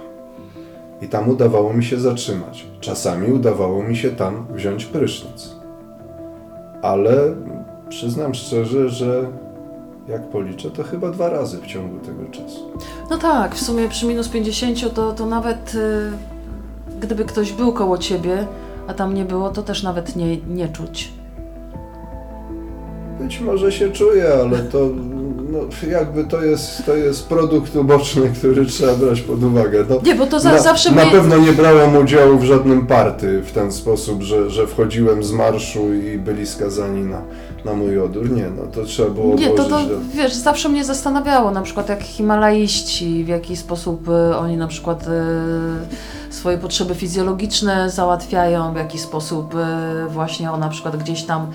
I tam udawało mi się zatrzymać. Czasami udawało mi się tam wziąć prysznic. Ale przyznam szczerze, że jak policzę, to chyba dwa razy w ciągu tego czasu. No tak, w sumie przy minus 50 to, to nawet y, gdyby ktoś był koło ciebie, a tam nie było, to też nawet nie, nie czuć. Być może się czuję, ale to no, jakby to jest, to jest produkt uboczny, który trzeba brać pod uwagę. No, Nie, bo to za, na, zawsze na mnie... pewno nie brałem udziału w żadnym party w ten sposób, że, że wchodziłem z marszu i byli skazani na, na mój odór. Nie, no to trzeba było Nie, to, to do... wiesz, zawsze mnie zastanawiało, na przykład jak Himalaiści, w jaki sposób y, oni na przykład y, swoje potrzeby fizjologiczne załatwiają, w jaki sposób y, właśnie o na przykład gdzieś tam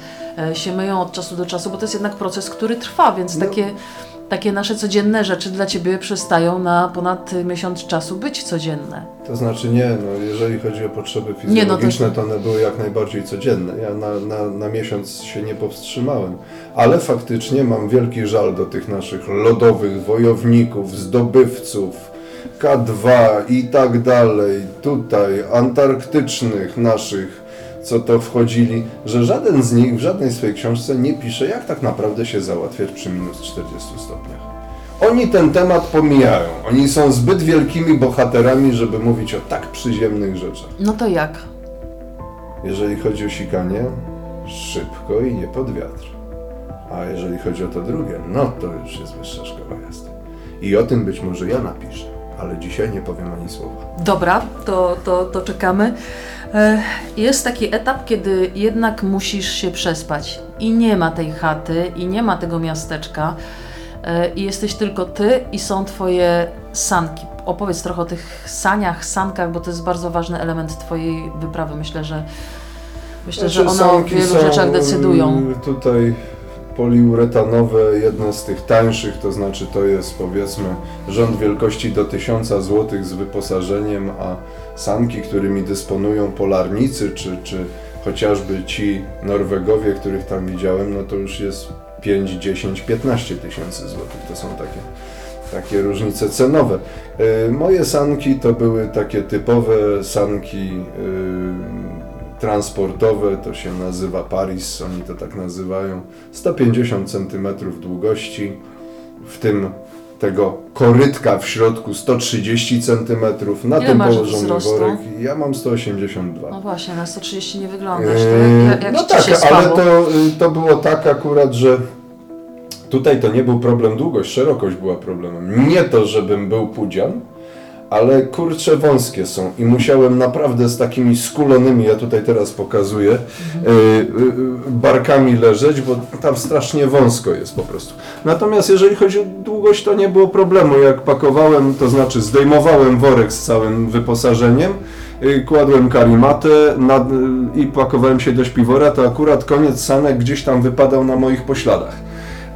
się myją od czasu do czasu, bo to jest jednak proces, który trwa, więc No. takie, takie nasze codzienne rzeczy dla Ciebie przestają na ponad miesiąc czasu być codzienne. To znaczy nie, no jeżeli chodzi o potrzeby Nie, no to- fizjologiczne, to one były jak najbardziej codzienne. Ja na, na, na miesiąc się nie powstrzymałem. Ale faktycznie mam wielki żal do tych naszych lodowych wojowników, zdobywców, K2 i tak dalej, tutaj, antarktycznych naszych, co to wchodzili, że żaden z nich w żadnej swojej książce nie pisze, jak tak naprawdę się załatwiać przy minus 40 stopniach. Oni ten temat pomijają. Oni są zbyt wielkimi bohaterami, żeby mówić o tak przyziemnych rzeczach. No to jak? Jeżeli chodzi o sikanie, szybko i nie pod wiatr. A jeżeli chodzi o to drugie, no to już jest wyższa szkoła jazdy. I o tym być może ja napiszę, ale dzisiaj nie powiem ani słowa. Dobra, to, to, to czekamy. E, Jest taki etap, kiedy jednak musisz się przespać i nie ma tej chaty, i nie ma tego miasteczka, e, i jesteś tylko ty i są twoje sanki. Opowiedz trochę o tych saniach, sankach, bo to jest bardzo ważny element twojej wyprawy. Myślę, że myślę, że Znaczy, one o wielu są, rzeczach decydują. y, Tutaj poliuretanowe, jedne z tych tańszych, to znaczy to jest powiedzmy rząd wielkości do 1000 zł z wyposażeniem, a sanki, którymi dysponują polarnicy, czy, czy chociażby ci Norwegowie, których tam widziałem, no to już jest 5, 10, 15 tysięcy złotych. To są takie, takie różnice cenowe. Y, Moje sanki to były takie typowe sanki y, transportowe, to się nazywa Paris, oni to tak nazywają, 150 cm długości, w tym tego korytka w środku 130 cm, na Ile tym masz położony wzrostu? worek. Ja mam 182. No właśnie, na 130 nie wyglądasz. To Eee, jak, jak, no ci tak, się ale to, y, to było tak akurat, że tutaj to nie był problem długość, szerokość była problemem. Nie to, żebym był pudzian, ale kurcze wąskie są i musiałem naprawdę z takimi skulonymi, ja tutaj teraz pokazuję, Mhm. y, y, y, barkami leżeć, bo tam strasznie wąsko jest po prostu. Natomiast jeżeli chodzi o długość, to nie było problemu. Jak pakowałem, to znaczy zdejmowałem worek z całym wyposażeniem, kładłem karimatę nad, i pakowałem się do śpiwora, to akurat koniec sanek gdzieś tam wypadał na moich pośladach.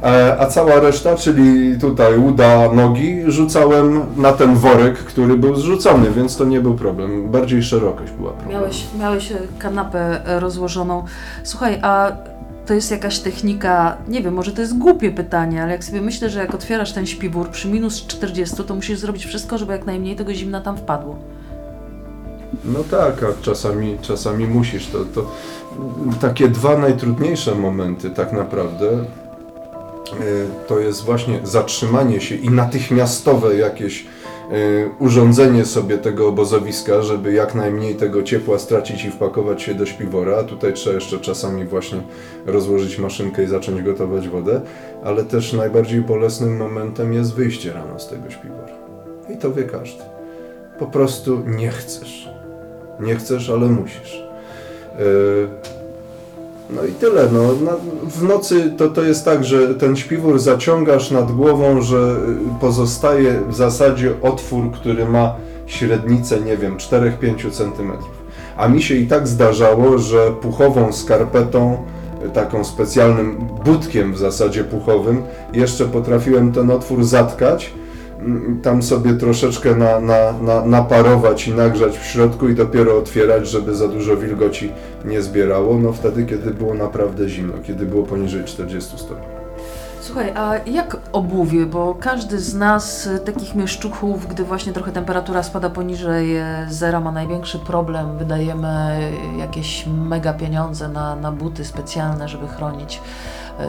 E, A cała reszta, czyli tutaj uda nogi, rzucałem na ten worek, który był zrzucony, więc to nie był problem. Bardziej szerokość była problem. Miałeś, miałeś e, kanapę e, rozłożoną. Słuchaj, a to jest jakaś technika, nie wiem, może to jest głupie pytanie, ale jak sobie myślę, że jak otwierasz ten śpiwór przy minus 40, to musisz zrobić wszystko, żeby jak najmniej tego zimna tam wpadło. No tak, a czasami, czasami musisz. To, to takie dwa najtrudniejsze momenty tak naprawdę to jest właśnie zatrzymanie się i natychmiastowe jakieś y, urządzenie sobie tego obozowiska, żeby jak najmniej tego ciepła stracić i wpakować się do śpiwora. Tutaj trzeba jeszcze czasami właśnie rozłożyć maszynkę i zacząć gotować wodę, ale też najbardziej bolesnym momentem jest wyjście rano z tego śpiwora. I to wie każdy. Po prostu nie chcesz. Nie chcesz, ale musisz. Yy, no i tyle. No, w nocy to, to jest tak, że ten śpiwór zaciągasz nad głową, że y, pozostaje w zasadzie otwór, który ma średnicę, nie wiem, 4-5 cm. A mi się i tak zdarzało, że puchową skarpetą, y, taką specjalnym budkiem w zasadzie puchowym, jeszcze potrafiłem ten otwór zatkać tam sobie troszeczkę na, na, na, naparować i nagrzać w środku i dopiero otwierać, żeby za dużo wilgoci nie zbierało, no wtedy, kiedy było naprawdę zimno, kiedy było poniżej 40 stopni. Słuchaj, a jak obuwie? Bo każdy z nas, y, takich mieszczuchów, gdy właśnie trochę temperatura spada poniżej e, zera, ma największy problem. Wydajemy y, jakieś mega pieniądze na, na buty specjalne, żeby chronić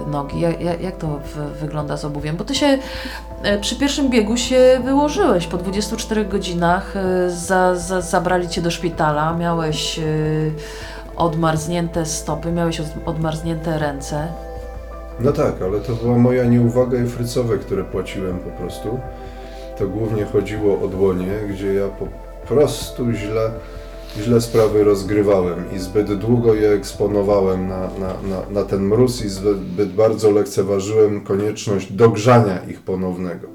nogi. Jak, jak, to wygląda z obuwiem? Bo ty się e, przy pierwszym biegu się wyłożyłeś. Po 24 godzinach e, za, za, zabrali cię do szpitala, miałeś e, odmarznięte stopy, miałeś od- odmarznięte ręce. No tak, ale to była moja nieuwaga i frycowe, które płaciłem po prostu. To głównie chodziło o dłonie, gdzie ja po prostu źle, źle sprawy rozgrywałem i zbyt długo je eksponowałem na, na, na, na ten mróz i zbyt, bardzo lekceważyłem konieczność dogrzania ich ponownego,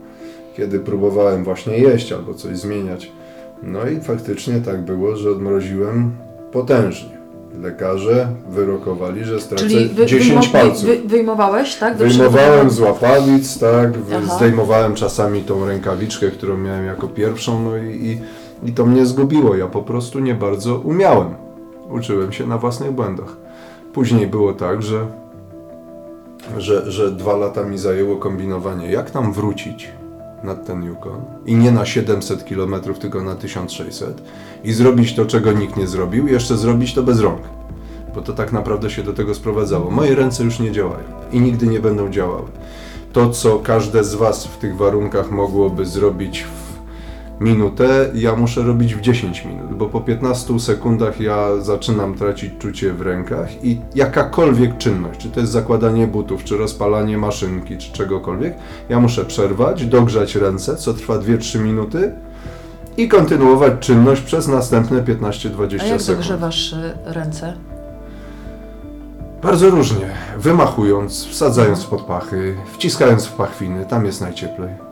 kiedy próbowałem właśnie jeść albo coś zmieniać. No i faktycznie tak było, że odmroziłem potężnie. Lekarze wyrokowali, że stracę Czyli wy, 10 wyjmo- palców. Wy, wyjmowałeś, tak? Do Wyjmowałem z łapawic, tak, Aha. zdejmowałem czasami tą rękawiczkę, którą miałem jako pierwszą, no i, i, i to mnie zgubiło. Ja po prostu nie bardzo umiałem. Uczyłem się na własnych błędach. Później było tak, że, że, że dwa lata mi zajęło kombinowanie, jak tam wrócić nad ten Yukon i nie na 700 km, tylko na 1600 i zrobić to, czego nikt nie zrobił, jeszcze zrobić to bez rąk bo to tak naprawdę się do tego sprowadzało. Moje ręce już nie działają i nigdy nie będą działały. To, co każde z Was w tych warunkach mogłoby zrobić minutę, ja muszę robić w 10 minut, bo po 15 sekundach ja zaczynam tracić czucie w rękach i jakakolwiek czynność, czy to jest zakładanie butów, czy rozpalanie maszynki, czy czegokolwiek, ja muszę przerwać, dogrzać ręce, co trwa 2-3 minuty i kontynuować czynność przez następne 15-20 A jak sekund. dogrzewasz y, ręce? Bardzo różnie. Wymachując, wsadzając w podpachy, wciskając w pachwiny, tam jest najcieplej.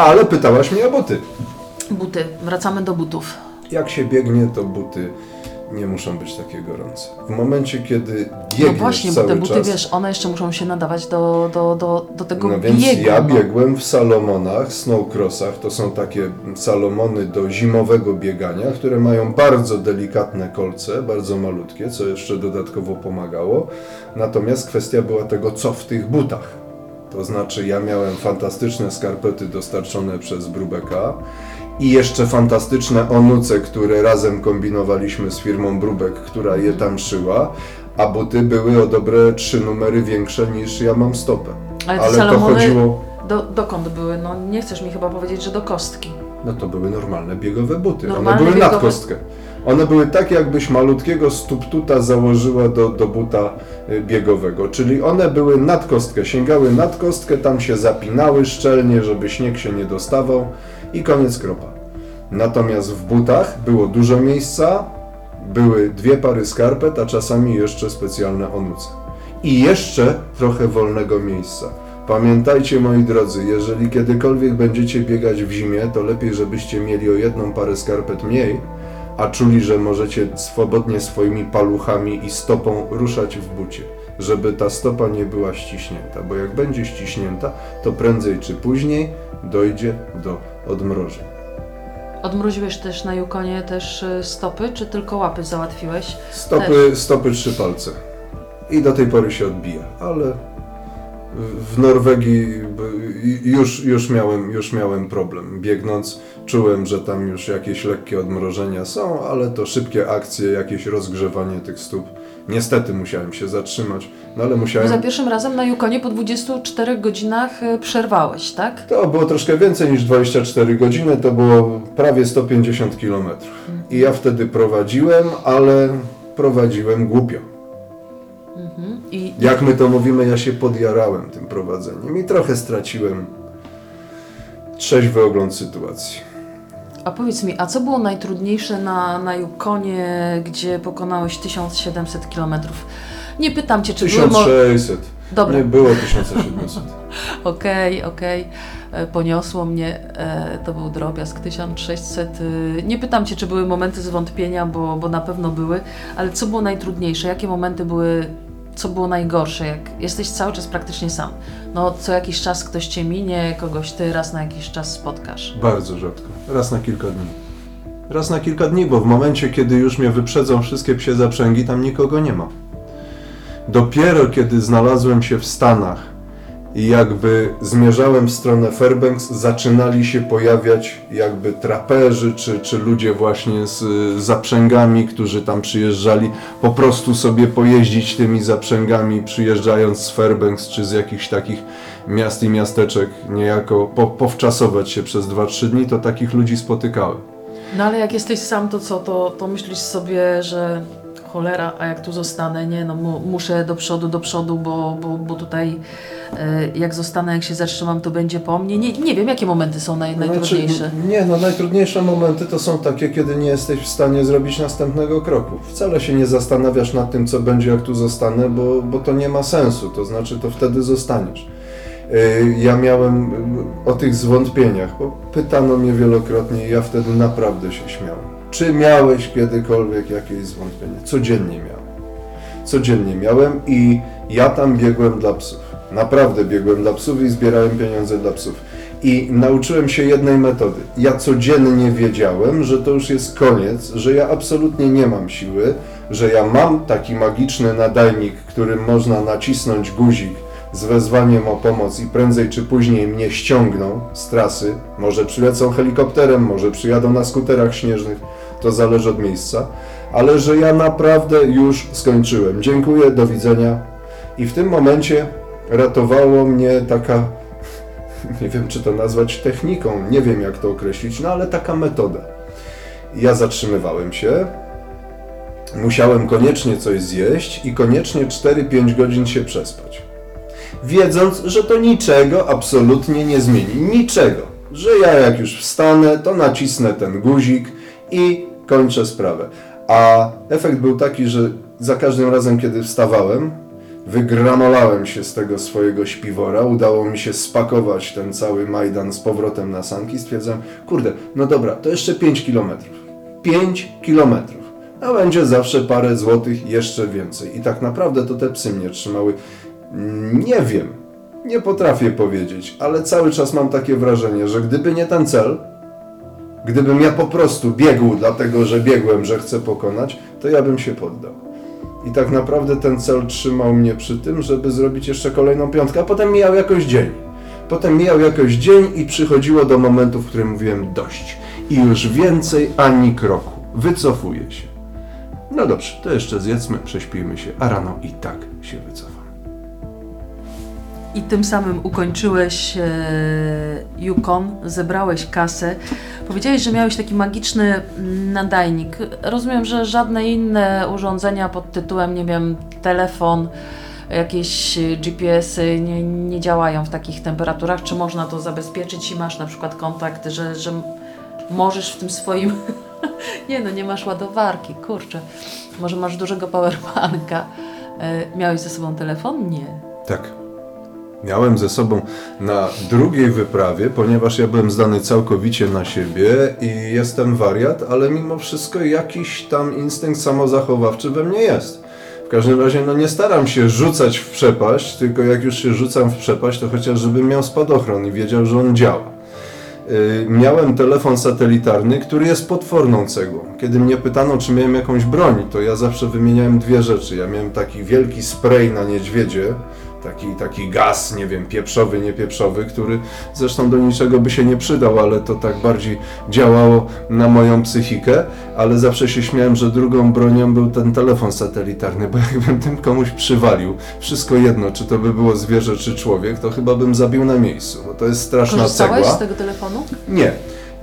Ale pytałaś mnie o buty. Buty. Wracamy do butów. Jak się biegnie, to buty nie muszą być takie gorące. W momencie, kiedy biegniesz No właśnie, bo cały te buty, czas, wiesz, one jeszcze muszą się nadawać do, do, do, do tego no więc biegu. ja no. biegłem w Salomonach, Snowcrossach. To są takie Salomony do zimowego biegania, które mają bardzo delikatne kolce, bardzo malutkie, co jeszcze dodatkowo pomagało. Natomiast kwestia była tego, co w tych butach. To znaczy, ja miałem fantastyczne skarpety dostarczone przez Brubeka i jeszcze fantastyczne onuce, które razem kombinowaliśmy z firmą Brubek, która je tam szyła, a buty były o dobre trzy numery większe niż ja mam stopę. Ale te Ale to chodziło. do, dokąd były? No nie chcesz mi chyba powiedzieć, że do kostki. No to były normalne biegowe buty. Normalne One były biegowe- nad kostkę. One były tak, jakbyś malutkiego stuptuta założyła do, do buta y, biegowego. Czyli one były nad kostkę, sięgały nad kostkę, tam się zapinały szczelnie, żeby śnieg się nie dostawał i koniec kropa. Natomiast w butach było dużo miejsca, były dwie pary skarpet, a czasami jeszcze specjalne onuce. I jeszcze trochę wolnego miejsca. Pamiętajcie moi drodzy, jeżeli kiedykolwiek będziecie biegać w zimie, to lepiej żebyście mieli o jedną parę skarpet mniej, a czuli, że możecie swobodnie swoimi paluchami i stopą ruszać w bucie, żeby ta stopa nie była ściśnięta, bo jak będzie ściśnięta, to prędzej czy później dojdzie do odmrożeń. Odmroziłeś też na Yukonie też y, stopy, czy tylko łapy załatwiłeś? Stopy, stopy trzy palce. I do tej pory się odbija, ale w Norwegii już, już, miałem, już miałem problem. Biegnąc, czułem, że tam już jakieś lekkie odmrożenia są, ale to szybkie akcje, jakieś rozgrzewanie tych stóp. Niestety musiałem się zatrzymać, no ale musiałem. za pierwszym razem na Yukonie po 24 godzinach e, przerwałeś, tak? To było troszkę więcej niż 24 godziny, to było prawie 150 km. I ja wtedy prowadziłem, ale prowadziłem głupio. I Jak my to mówimy, ja się podjarałem tym prowadzeniem i trochę straciłem trzeźwy ogląd sytuacji. A powiedz mi, a co było najtrudniejsze na, na Yukonie, gdzie pokonałeś 1700 km? Nie pytam cię, czy były... mo- 1600. Dobra, Nie było 1700. okej, okej. E, Poniosło mnie, e, to był drobiazg 1600. y, Nie pytam cię, czy były momenty zwątpienia, bo, bo na pewno były, ale co było najtrudniejsze? Jakie momenty były, co było najgorsze? Jak jesteś cały czas praktycznie sam. No, co jakiś czas ktoś cię minie, kogoś ty raz na jakiś czas spotkasz. Bardzo rzadko. Raz na kilka dni. Raz na kilka dni, bo w momencie, kiedy już mnie wyprzedzą wszystkie psie zaprzęgi, tam nikogo nie ma. Dopiero kiedy znalazłem się w Stanach i jakby zmierzałem w stronę Fairbanks, zaczynali się pojawiać jakby traperzy, czy, czy ludzie właśnie z zaprzęgami, którzy tam przyjeżdżali, po prostu sobie pojeździć tymi zaprzęgami, przyjeżdżając z Fairbanks, czy z jakichś takich miast i miasteczek, niejako po, powczasować się przez 2-3 dni, to takich ludzi spotykałem. No ale jak jesteś sam, to co, to, to myślisz sobie, że cholera, a jak tu zostanę, nie, no mu, muszę do przodu, do przodu, bo, bo, bo tutaj e, jak zostanę, jak się zatrzymam, to będzie po mnie. Nie, nie wiem, jakie momenty są naj, najtrudniejsze. Znaczy, nie, no najtrudniejsze momenty to są takie, kiedy nie jesteś w stanie zrobić następnego kroku. Wcale się nie zastanawiasz nad tym, co będzie, jak tu zostanę, bo, bo to nie ma sensu, to znaczy to wtedy zostaniesz. Yy, Ja miałem yy, o tych zwątpieniach, bo pytano mnie wielokrotnie i ja wtedy naprawdę się śmiałem. Czy miałeś kiedykolwiek jakieś zwątpienie? Codziennie miałem. Codziennie miałem i ja tam biegłem dla psów. Naprawdę biegłem dla psów i zbierałem pieniądze dla psów. I nauczyłem się jednej metody. Ja codziennie wiedziałem, że to już jest koniec, że ja absolutnie nie mam siły, że ja mam taki magiczny nadajnik, którym można nacisnąć guzik z wezwaniem o pomoc i prędzej czy później mnie ściągną z trasy. Może przylecą helikopterem, może przyjadą na skuterach śnieżnych, to zależy od miejsca, ale że ja naprawdę już skończyłem. Dziękuję, do widzenia. I w tym momencie ratowało mnie taka, nie wiem czy to nazwać techniką, nie wiem jak to określić, no ale taka metoda. Ja zatrzymywałem się, musiałem koniecznie coś zjeść i koniecznie 4-5 godzin się przespać. Wiedząc, że to niczego absolutnie nie zmieni. Niczego. Że ja jak już wstanę, to nacisnę ten guzik i kończę sprawę. A efekt był taki, że za każdym razem, kiedy wstawałem, wygramolałem się z tego swojego śpiwora, udało mi się spakować ten cały Majdan z powrotem na sanki, stwierdzam, kurde, no dobra, to jeszcze 5 kilometrów. 5 kilometrów. A będzie zawsze parę złotych, jeszcze więcej. I tak naprawdę to te psy mnie trzymały. Nie wiem, nie potrafię powiedzieć, ale cały czas mam takie wrażenie, że gdyby nie ten cel, gdybym ja po prostu biegł dlatego, że biegłem, że chcę pokonać, to ja bym się poddał. I tak naprawdę ten cel trzymał mnie przy tym, żeby zrobić jeszcze kolejną piątkę, a potem mijał jakoś dzień. Potem mijał jakoś dzień i przychodziło do momentu, w którym mówiłem dość. I już więcej ani kroku. Wycofuję się. No dobrze, to jeszcze zjedzmy, prześpijmy się, a rano i tak się wycofam. I tym samym ukończyłeś e, Yukon, zebrałeś kasę. Powiedziałeś, że miałeś taki magiczny nadajnik. Rozumiem, że żadne inne urządzenia pod tytułem, nie wiem, telefon, jakieś GPS-y nie, nie działają w takich temperaturach. Czy można to zabezpieczyć i masz na przykład kontakt, że, że możesz w tym swoim. nie no, nie masz ładowarki, kurczę. Może masz dużego powerbanka. E, miałeś ze sobą telefon? Nie. Tak. Miałem ze sobą na drugiej wyprawie, ponieważ ja byłem zdany całkowicie na siebie i jestem wariat, ale mimo wszystko jakiś tam instynkt samozachowawczy we mnie jest. W każdym razie no nie staram się rzucać w przepaść, tylko jak już się rzucam w przepaść, to chociaż żebym miał spadochron i wiedział, że on działa. Yy, Miałem telefon satelitarny, który jest potworną cegłą. Kiedy mnie pytano, czy miałem jakąś broń, to ja zawsze wymieniałem dwie rzeczy. Ja miałem taki wielki spray na niedźwiedzie, Taki, taki gaz, nie wiem, pieprzowy, niepieprzowy, który zresztą do niczego by się nie przydał, ale to tak bardziej działało na moją psychikę, ale zawsze się śmiałem, że drugą bronią był ten telefon satelitarny, bo jakbym tym komuś przywalił, wszystko jedno, czy to by było zwierzę, czy człowiek, to chyba bym zabił na miejscu, bo to jest straszna Korzystałeś cegła. z tego telefonu? Nie.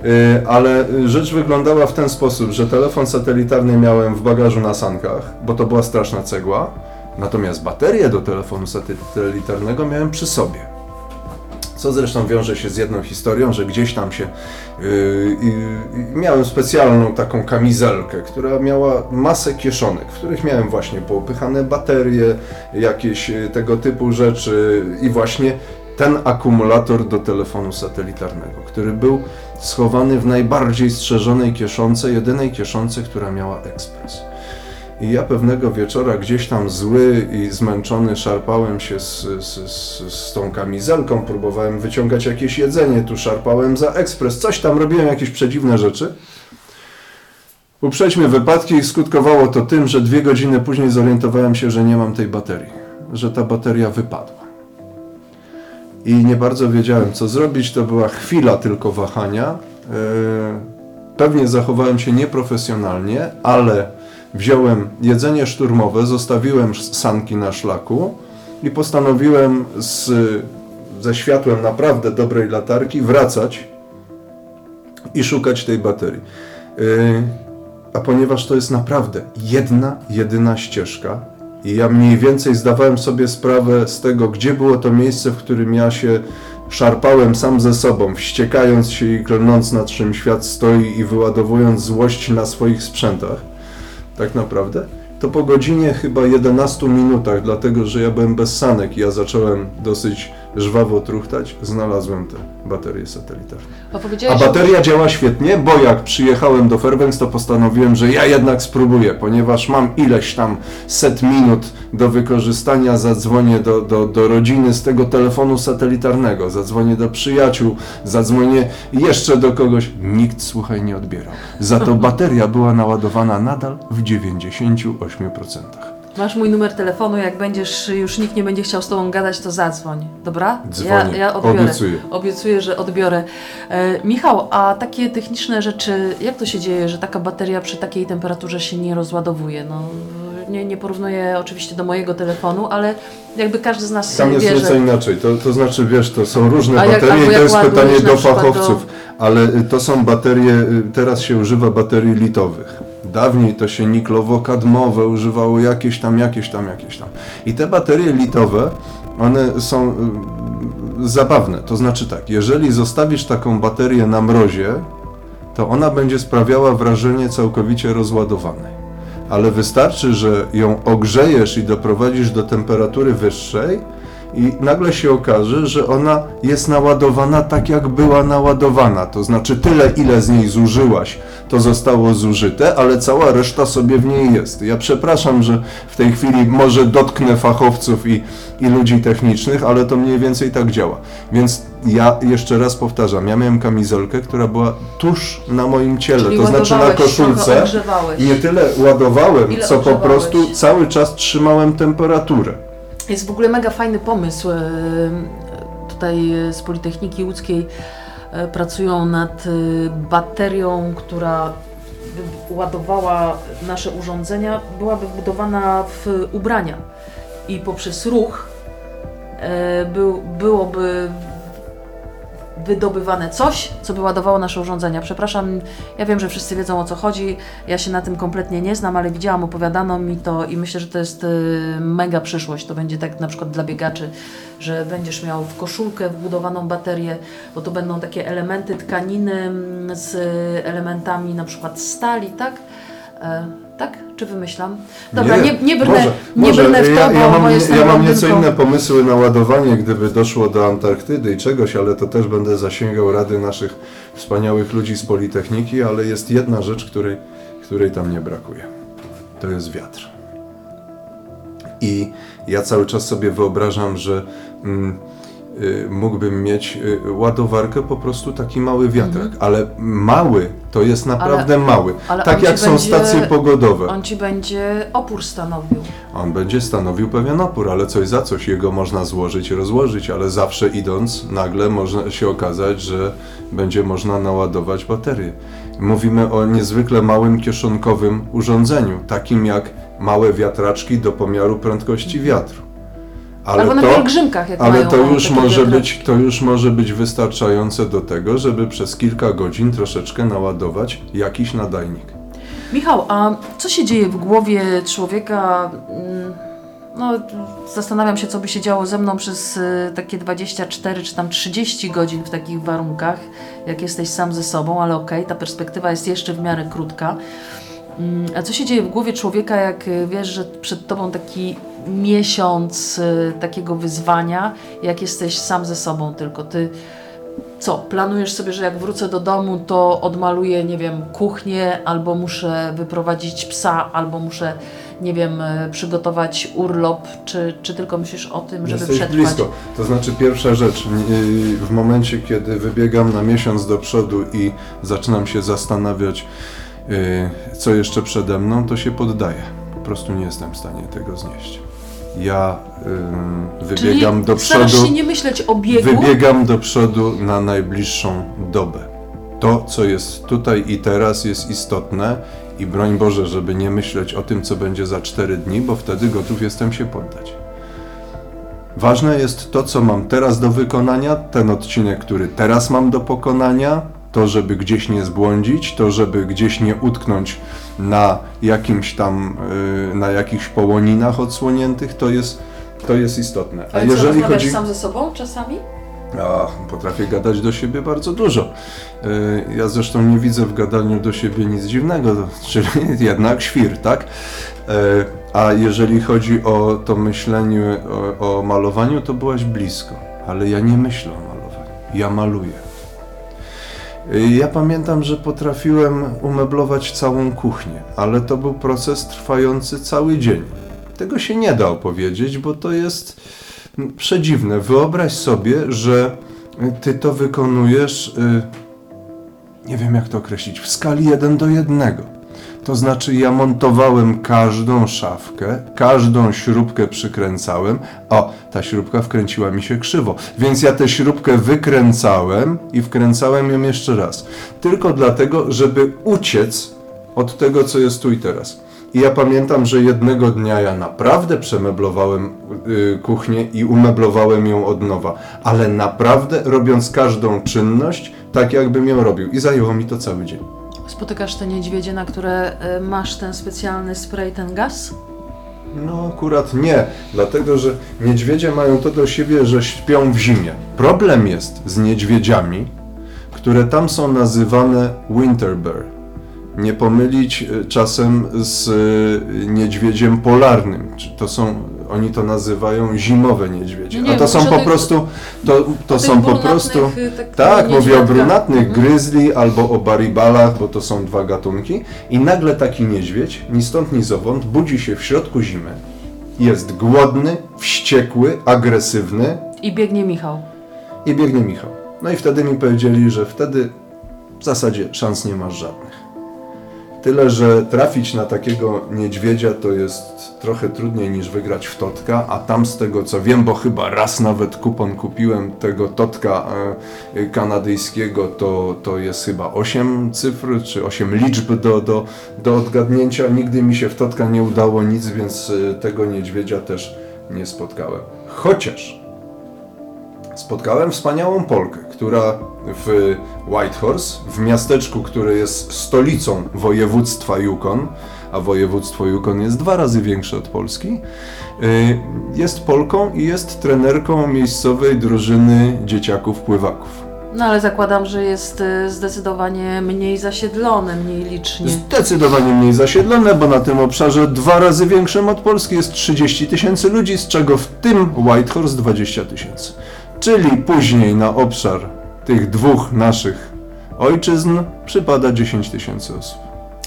Y, Ale y, rzecz wyglądała w ten sposób, że telefon satelitarny miałem w bagażu na sankach, bo to była straszna cegła, natomiast baterię do telefonu satelitarnego miałem przy sobie. Co zresztą wiąże się z jedną historią, że gdzieś tam się yy, yy, miałem specjalną taką kamizelkę, która miała masę kieszonek, w których miałem właśnie poupychane baterie, jakieś yy, tego typu rzeczy i właśnie ten akumulator do telefonu satelitarnego, który był schowany w najbardziej strzeżonej kieszonce, jedynej kieszonce, która miała ekspres. I ja pewnego wieczora gdzieś tam zły i zmęczony szarpałem się z, z, z, z tą kamizelką, próbowałem wyciągać jakieś jedzenie, tu szarpałem za ekspres, coś tam robiłem, jakieś przedziwne rzeczy. Uprzejdźmy wypadki i skutkowało to tym, że dwie godziny później zorientowałem się, że nie mam tej baterii, że ta bateria wypadła. I nie bardzo wiedziałem, co zrobić. To była chwila tylko wahania. Yy, Pewnie zachowałem się nieprofesjonalnie, ale wziąłem jedzenie szturmowe, zostawiłem sanki na szlaku i postanowiłem z, ze światłem naprawdę dobrej latarki wracać i szukać tej baterii. Yy, A ponieważ to jest naprawdę jedna, jedyna ścieżka, i ja mniej więcej zdawałem sobie sprawę z tego, gdzie było to miejsce, w którym ja się szarpałem sam ze sobą, wściekając się i klnąc nad czym świat stoi i wyładowując złość na swoich sprzętach, tak naprawdę, to po godzinie chyba 11 minutach, dlatego że ja byłem bez sanek i ja zacząłem dosyć żwawo truchtać, znalazłem tę baterię satelitarną. Bo A że- bateria działa świetnie, bo jak przyjechałem do Fairbanks, to postanowiłem, że ja jednak spróbuję, ponieważ mam ileś tam set minut do wykorzystania, zadzwonię do, do, do rodziny z tego telefonu satelitarnego, zadzwonię do przyjaciół, zadzwonię jeszcze do kogoś. Nikt, słuchaj, nie odbierał. Za to bateria była naładowana nadal w 98%. Masz mój numer telefonu, jak będziesz, już nikt nie będzie chciał z tobą gadać, to zadzwoń, dobra? Dzwonię, Ja, ja odbiorę. obiecuję. Obiecuję, że odbiorę. E, Michał, a takie techniczne rzeczy, jak to się dzieje, że taka bateria przy takiej temperaturze się nie rozładowuje? No, nie, nie porównuję oczywiście do mojego telefonu, ale jakby każdy z nas Tam jest wie, nieco że... inaczej. To, to znaczy, wiesz, to są różne A jak- baterie albo i to jak jest ładujesz pytanie na do przykład fachowców, ale y, to są baterie, y, teraz się używa baterii litowych. Dawniej to się niklowo-kadmowe używało jakieś tam, jakieś tam, jakieś tam. I te baterie litowe, one są y, zabawne. To znaczy tak, jeżeli zostawisz taką baterię na mrozie, to ona będzie sprawiała wrażenie całkowicie rozładowanej. Ale wystarczy, że ją ogrzejesz i doprowadzisz do temperatury wyższej i nagle się okaże, że ona jest naładowana tak, jak była naładowana. To znaczy tyle, ile z niej zużyłaś, to zostało zużyte, ale cała reszta sobie w niej jest. Ja przepraszam, że w tej chwili może dotknę fachowców i, i ludzi technicznych, ale to mniej więcej tak działa. Więc ja jeszcze raz powtarzam, ja miałem kamizelkę, która była tuż na moim ciele, Czyli to znaczy na koszulce. Nie tyle ładowałem, Ile co po ogrzewałeś? prostu cały czas trzymałem temperaturę. Jest w ogóle mega fajny pomysł. e, Tutaj z Politechniki Łódzkiej e, pracują nad e, baterią, która ładowała nasze urządzenia, byłaby wbudowana w ubrania i poprzez ruch był, byłoby wydobywane coś, co by ładowało nasze urządzenia. Przepraszam, ja wiem, że wszyscy wiedzą o co chodzi, ja się na tym kompletnie nie znam, ale widziałam, opowiadano mi to i myślę, że to jest y, mega przyszłość. To będzie tak na przykład dla biegaczy, że będziesz miał w koszulkę wbudowaną baterię, bo to będą takie elementy tkaniny mm, z elementami na przykład stali, tak? Tak? Czy wymyślam? Dobra, nie, nie, brnę, może, nie może. brnę w to, ja, ja mam, ja mam nieco blondynką. inne pomysły na ładowanie, gdyby doszło do Antarktydy i czegoś, ale to też będę zasięgał rady naszych wspaniałych ludzi z Politechniki, ale jest jedna rzecz, której, której tam nie brakuje. To jest wiatr. I ja cały czas sobie wyobrażam, że mm, mógłbym mieć y, ładowarkę, po prostu taki mały wiatrak, Mhm. ale mały to jest naprawdę mały. ale tak jak są będzie- stacje pogodowe. On ci będzie opór stanowił. On będzie stanowił pewien opór, ale coś za coś jego można złożyć, rozłożyć, ale zawsze idąc, nagle może się okazać, że będzie można naładować baterię. Mówimy o niezwykle małym kieszonkowym urządzeniu, takim jak małe wiatraczki do pomiaru prędkości wiatru. Ale Albo na to, pielgrzymkach, jak ale to już może być, to już może być wystarczające do tego, żeby przez kilka godzin troszeczkę naładować jakiś nadajnik. Michał, a co się dzieje w głowie człowieka? mm, No, zastanawiam się, co by się działo ze mną przez y, takie 24 czy tam 30 godzin w takich warunkach, jak jesteś sam ze sobą, ale okej, ta perspektywa jest jeszcze w miarę krótka. Mm, A co się dzieje w głowie człowieka, jak y, wiesz, że przed tobą taki miesiąc y, takiego wyzwania, jak jesteś sam ze sobą tylko ty co, planujesz sobie, że jak wrócę do domu, to odmaluję, nie wiem, kuchnię, albo muszę wyprowadzić psa, albo muszę, nie wiem, e, przygotować urlop, czy, czy tylko myślisz o tym, żeby Jesteś przetrwać? blisko. To znaczy pierwsza rzecz, yy, w momencie kiedy wybiegam na miesiąc do przodu i zaczynam się zastanawiać, co jeszcze przede mną, to się poddaję. Po prostu nie jestem w stanie tego znieść. Ja Czyli wybiegam do starasz przodu, się nie myśleć o biegu, wybiegam do przodu na najbliższą dobę. To, co jest tutaj i teraz, jest istotne i broń Boże, żeby nie myśleć o tym, co będzie za cztery dni, bo wtedy gotów jestem się poddać. Ważne jest to, co mam teraz do wykonania, ten odcinek, który teraz mam do pokonania, to, żeby gdzieś nie zbłądzić, to, żeby gdzieś nie utknąć na jakimś tam, yy, na jakichś połoninach odsłoniętych, to jest, to jest istotne. Ale co, rozmawiasz sam ze sobą czasami? a, potrafię gadać do siebie bardzo dużo. Y, Ja zresztą nie widzę w gadaniu do siebie nic dziwnego, czyli jednak świr, tak? Y, A jeżeli chodzi o to myślenie o, o malowaniu, to byłaś blisko, ale ja nie myślę o malowaniu, ja maluję. Ja pamiętam, że potrafiłem umeblować całą kuchnię, ale to był proces trwający cały dzień. Tego się nie da opowiedzieć, bo to jest przedziwne. Wyobraź sobie, że ty to wykonujesz, y, nie wiem jak to określić, w skali 1 do 1. To znaczy, ja montowałem każdą szafkę, każdą śrubkę przykręcałem. O, ta śrubka wkręciła mi się krzywo, więc ja tę śrubkę wykręcałem i wkręcałem ją jeszcze raz. Tylko dlatego, żeby uciec od tego, co jest tu i teraz. I ja pamiętam, że jednego dnia ja naprawdę przemeblowałem y, kuchnię i umeblowałem ją od nowa, ale naprawdę robiąc każdą czynność tak, jakbym ją robił. I zajęło mi to cały dzień. Spotykasz te niedźwiedzie, na które e, masz ten specjalny spray, ten gaz? No akurat nie, dlatego że niedźwiedzie mają to do siebie, że śpią w zimie. Problem jest z niedźwiedziami, które tam są nazywane winter bear. Nie pomylić y, czasem z y, niedźwiedziem polarnym. To są, oni to nazywają zimowe niedźwiedzie. Nie, A to są po tych- prostu, to, to są po prostu... y, tak- Tak, mówię o brunatnych, Mhm. gryzli albo o baribalach, bo to są dwa gatunki. I nagle taki niedźwiedź, ni stąd ni zowąd, budzi się w środku zimy. Jest głodny, wściekły, agresywny I biegnie Michał. i biegnie Michał. No i wtedy mi powiedzieli, że wtedy w zasadzie szans nie masz żadnych. Tyle, że trafić na takiego niedźwiedzia to jest trochę trudniej niż wygrać w totka, a tam z tego co wiem, bo chyba raz nawet kupon kupiłem tego totka e, kanadyjskiego, to, to jest chyba 8 cyfr, czy 8 liczb do, do, do odgadnięcia. Nigdy mi się w totka nie udało nic, więc e, tego niedźwiedzia też nie spotkałem. Chociaż spotkałem wspaniałą Polkę, która w Whitehorse, w miasteczku, które jest stolicą województwa Yukon, a województwo Yukon jest dwa razy większe od Polski, y, jest Polką i jest trenerką miejscowej drużyny dzieciaków pływaków. No ale zakładam, że jest y, zdecydowanie mniej zasiedlone, mniej licznie. Zdecydowanie mniej zasiedlone, bo na tym obszarze dwa razy większym od Polski jest 30 tysięcy ludzi, z czego w tym Whitehorse 20 tysięcy. Czyli później na obszar tych dwóch naszych ojczyzn przypada 10 tysięcy osób.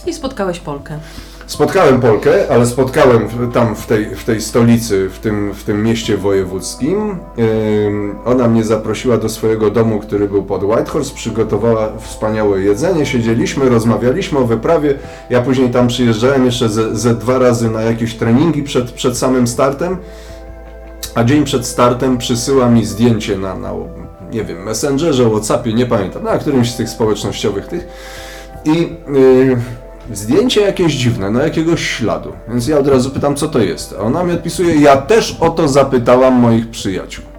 I spotkałeś Polkę. Spotkałem Polkę, ale spotkałem tam w tej, w tej stolicy, w tym, w tym mieście wojewódzkim. Ona mnie zaprosiła do swojego domu, który był pod Whitehorse, przygotowała wspaniałe jedzenie, siedzieliśmy, rozmawialiśmy o wyprawie. Ja później tam przyjeżdżałem jeszcze ze, ze dwa razy na jakieś treningi przed, przed samym startem. A dzień przed startem przysyła mi zdjęcie na, na nie wiem, Messengerze, Whatsappie, nie pamiętam, na którymś z tych społecznościowych tych. I yy, zdjęcie jakieś dziwne, na jakiegoś śladu. Więc ja od razu pytam, co to jest. A ona mi odpisuje, ja też o to zapytałam moich przyjaciół.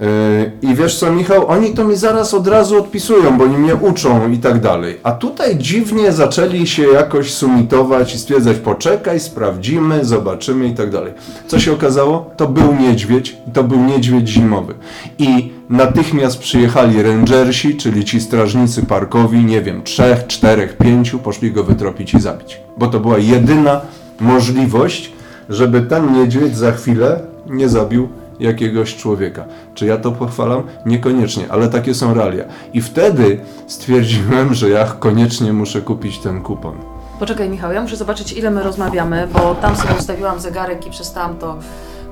Yy, I wiesz co, Michał, oni to mi zaraz od razu odpisują, bo oni mnie uczą i tak dalej. A tutaj dziwnie zaczęli się jakoś sumitować i stwierdzać, poczekaj, sprawdzimy, zobaczymy i tak dalej. Co się okazało? To był niedźwiedź, to był niedźwiedź zimowy. I natychmiast przyjechali rangersi, czyli ci strażnicy parkowi, nie wiem, trzech, czterech, pięciu, poszli go wytropić i zabić. Bo to była jedyna możliwość, żeby ten niedźwiedź za chwilę nie zabił jakiegoś człowieka. Czy ja to pochwalam? Niekoniecznie, ale takie są realia. I wtedy stwierdziłem, że ja koniecznie muszę kupić ten kupon. Poczekaj Michał, ja muszę zobaczyć ile my rozmawiamy, bo tam sobie ustawiłam zegarek i przestałam to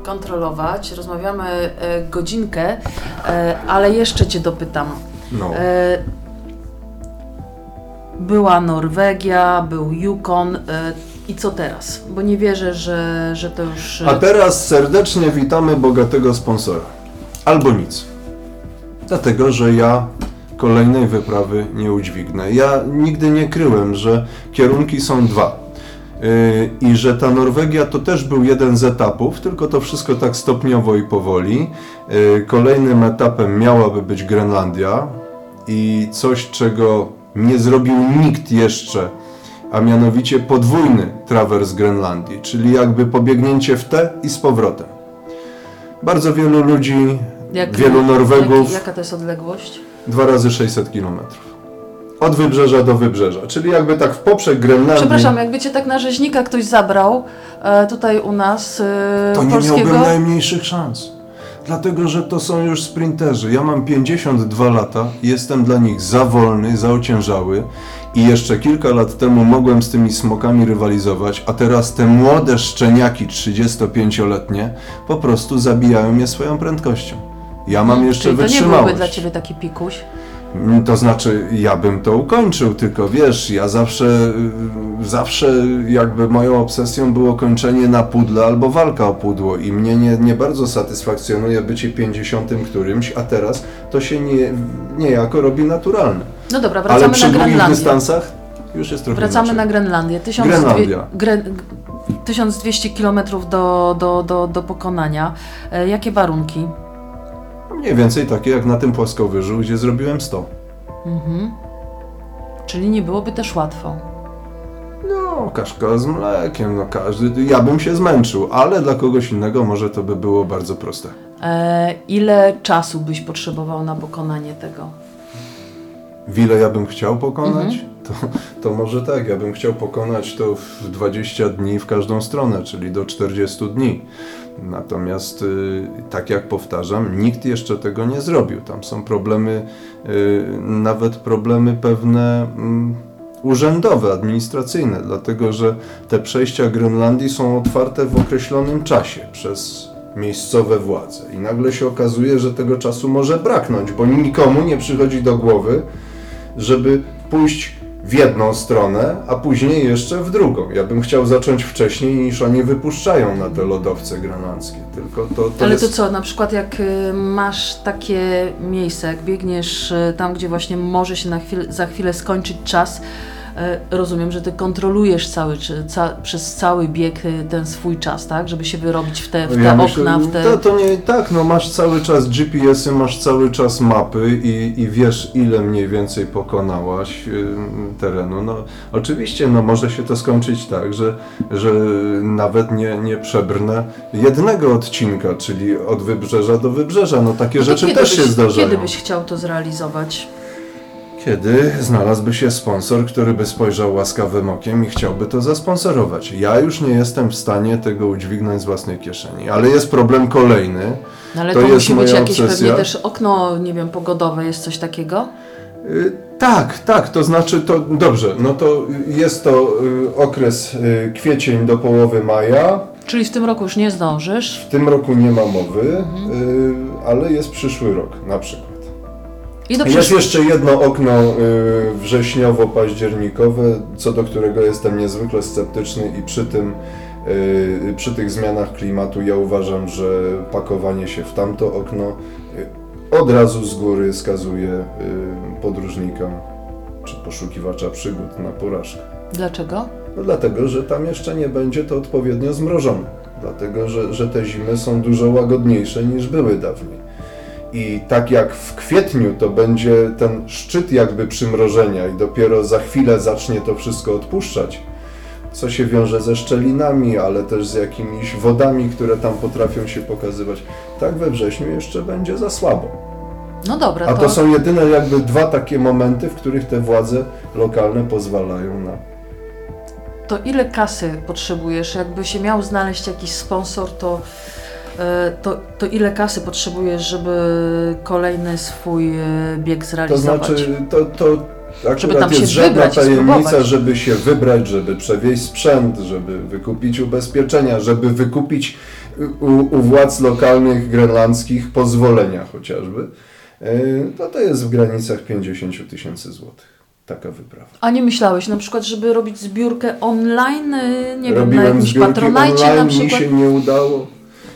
kontrolować. Rozmawiamy e, godzinkę, e, ale jeszcze Cię dopytam. No. E, była Norwegia, był Yukon e, i co teraz? Bo nie wierzę, że, że to już... e, A teraz serdecznie witamy bogatego sponsora. Albo nic. Dlatego, że ja kolejnej wyprawy nie udźwignę. Ja nigdy nie kryłem, że kierunki są dwa. Yy, I że ta Norwegia to też był jeden z etapów, tylko to wszystko tak stopniowo i powoli. Yy, Kolejnym etapem miałaby być Grenlandia i coś, czego nie zrobił nikt jeszcze, a mianowicie podwójny trawers Grenlandii, czyli jakby pobiegnięcie w te i z powrotem. Bardzo wielu ludzi, jak- wielu Norwegów, Jak, jaka to jest odległość? dwa razy 600 kilometrów. Od wybrzeża do wybrzeża, czyli jakby tak w poprzek Grenlandii. Przepraszam, jakby Cię tak na rzeźnika ktoś zabrał e, tutaj u nas e, To nie polskiego... miałbym najmniejszych szans. Dlatego, że to są już sprinterzy. Ja mam 52 lata, jestem dla nich za wolny, za ociężały i jeszcze kilka lat temu mogłem z tymi smokami rywalizować, a teraz te młode szczeniaki 35-letnie po prostu zabijają mnie swoją prędkością. Ja mam jeszcze Czyli to nie wytrzymałość. byłby dla Ciebie taki pikuś? To znaczy, ja bym to ukończył, tylko wiesz, ja zawsze, y, zawsze jakby moją obsesją było kończenie na pudle albo walka o pudło i mnie nie, nie bardzo satysfakcjonuje bycie 50 którymś, a teraz to się nie, niejako robi naturalne. No dobra, Ale wracamy przy na długich Grenlandię. dystansach już jest trochę Wracamy inaczej. na Grenlandię. 1200, Grenlandia. Gre, 1200 km do, do, do, do pokonania. E, jakie warunki? Mniej więcej takie jak na tym płaskowyżu, gdzie zrobiłem 100. Mhm. Czyli nie byłoby też łatwo. No, kaszka z mlekiem, no każdy, ja bym się zmęczył, ale dla kogoś innego może to by było bardzo proste. E, ile czasu byś potrzebował na pokonanie tego? W ile ja bym chciał pokonać? Mhm. To, to może tak, ja bym chciał pokonać to w 20 dni w każdą stronę, czyli do 40 dni. Natomiast, y, tak jak powtarzam, nikt jeszcze tego nie zrobił. Tam są problemy, y, nawet problemy pewne mm, urzędowe, administracyjne, dlatego że te przejścia Grenlandii są otwarte w określonym czasie przez miejscowe władze. I nagle się okazuje, że tego czasu może braknąć, bo nikomu nie przychodzi do głowy, żeby pójść w jedną stronę, a później jeszcze w drugą. Ja bym chciał zacząć wcześniej niż oni wypuszczają na te lodowce grenlandzkie. Tylko to, to Ale jest... to co, na przykład jak y, masz takie miejsce, jak biegniesz y, tam, gdzie właśnie może się na chwilę, za chwilę skończyć czas, rozumiem, że ty kontrolujesz cały, czy, ca, przez cały bieg y, ten swój czas, tak? Żeby się wyrobić w te, w te Ja okna, myślę, w te... to, to nie tak, no masz cały czas GPS-y, masz cały czas mapy i, i wiesz ile mniej więcej pokonałaś y, terenu. No oczywiście, no może się to skończyć tak, że, że nawet nie, nie przebrnę jednego odcinka, czyli od wybrzeża do wybrzeża. No takie No rzeczy też się byś, zdarzają. Kiedy byś chciał to zrealizować? Kiedy znalazłby się sponsor, który by spojrzał łaskawym okiem i chciałby to zasponsorować. Ja już nie jestem w stanie tego udźwignąć z własnej kieszeni, ale jest problem kolejny. No ale To to, musi być jakieś obsesja. pewnie też okno, nie wiem, pogodowe, jest coś takiego? Y, Tak, tak, to znaczy to dobrze, no to jest to y, okres y, kwiecień do połowy maja. Czyli w tym roku już nie zdążysz. W tym roku nie ma mowy, y, ale jest przyszły rok na przykład. I do Jest jeszcze jedno okno y, wrześniowo-październikowe, co do którego jestem niezwykle sceptyczny i przy tym y, przy tych zmianach klimatu ja uważam, że pakowanie się w tamto okno y, od razu z góry skazuje y, podróżnika czy poszukiwacza przygód na porażkę. Dlaczego? No dlatego, że tam jeszcze nie będzie to odpowiednio zmrożone. Dlatego, że, że te zimy są dużo łagodniejsze niż były dawniej. I tak jak w kwietniu to będzie ten szczyt jakby przymrożenia i dopiero za chwilę zacznie to wszystko odpuszczać, co się wiąże ze szczelinami, ale też z jakimiś wodami, które tam potrafią się pokazywać. Tak we wrześniu jeszcze będzie za słabo. No dobra, A to, to są jedyne jakby dwa takie momenty, w których te władze lokalne pozwalają na to ile kasy potrzebujesz? Jakby się miał znaleźć jakiś sponsor, to, to, to ile kasy potrzebujesz, żeby kolejny swój e, bieg To zrealizować? znaczy, to, to akurat Żeby tam się jest żadna tajemnica, żeby się wybrać, żeby przewieźć sprzęt, żeby wykupić ubezpieczenia, żeby wykupić u, u władz lokalnych grenlandzkich pozwolenia chociażby. Yy, To to jest w granicach 50 tysięcy złotych. Taka wyprawa. A nie myślałeś na przykład, żeby robić zbiórkę online, e, nie wiem, na Robiłem jakimś patronajcie online, na mi przykład? się nie udało.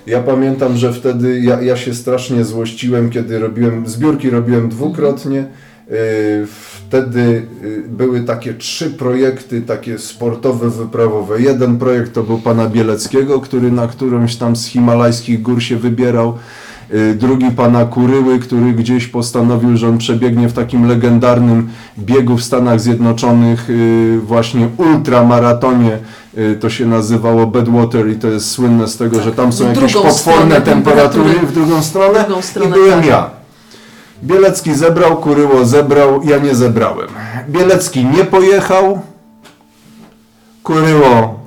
Ja pamiętam, że wtedy ja, ja się strasznie złościłem, kiedy robiłem zbiórki, robiłem dwukrotnie. Yy, Wtedy yy, były takie trzy projekty, takie sportowe, wyprawowe. Jeden projekt to był pana Bieleckiego, który na którąś tam z himalajskich gór się wybierał. Yy, Drugi pana Kuryły, który gdzieś postanowił, że on przebiegnie w takim legendarnym biegu w Stanach Zjednoczonych, yy, właśnie ultramaratonie. Yy, To się nazywało Bedwater i to jest słynne z tego, Tak, że tam są jakieś potworne temperatury w drugą stronę. Drugą stronę, I byłem tak. ja. Bielecki zebrał, Kuryło zebrał, ja nie zebrałem. Bielecki nie pojechał, Kuryło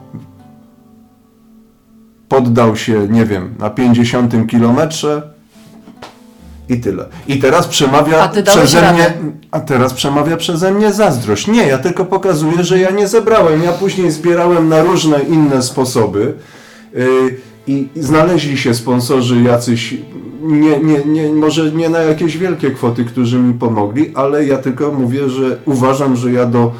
poddał się, nie wiem, na 50 kilometrze i tyle. I teraz przemawia A przeze radę? mnie, a teraz przemawia przeze mnie zazdrość. Nie, ja tylko pokazuję, że ja nie zebrałem. Ja później zbierałem na różne inne sposoby. Yy, i znaleźli się sponsorzy jacyś, nie, nie, nie, może nie na jakieś wielkie kwoty, którzy mi pomogli, ale ja tylko mówię, że uważam, że ja do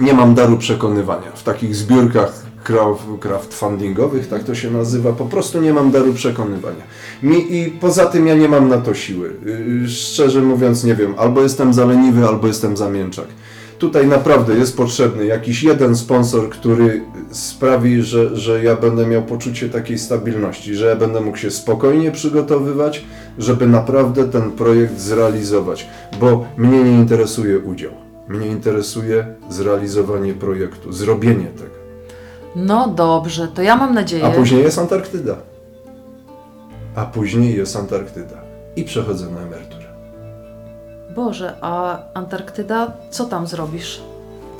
nie mam daru przekonywania. W takich zbiórkach crowdfundingowych, tak to się nazywa, po prostu nie mam daru przekonywania. Mi, I poza tym ja nie mam na to siły. Yy, Szczerze mówiąc, nie wiem, albo jestem za leniwy, albo jestem za mięczak. Tutaj naprawdę jest potrzebny jakiś jeden sponsor, który sprawi, że, że ja będę miał poczucie takiej stabilności, że ja będę mógł się spokojnie przygotowywać, żeby naprawdę ten projekt zrealizować, bo mnie nie interesuje udział. Mnie interesuje zrealizowanie projektu, zrobienie tego. No dobrze, to ja mam nadzieję. A później jest Antarktyda. A później jest Antarktyda. I przechodzę na emeryturę. Boże, a Antarktyda, co tam zrobisz?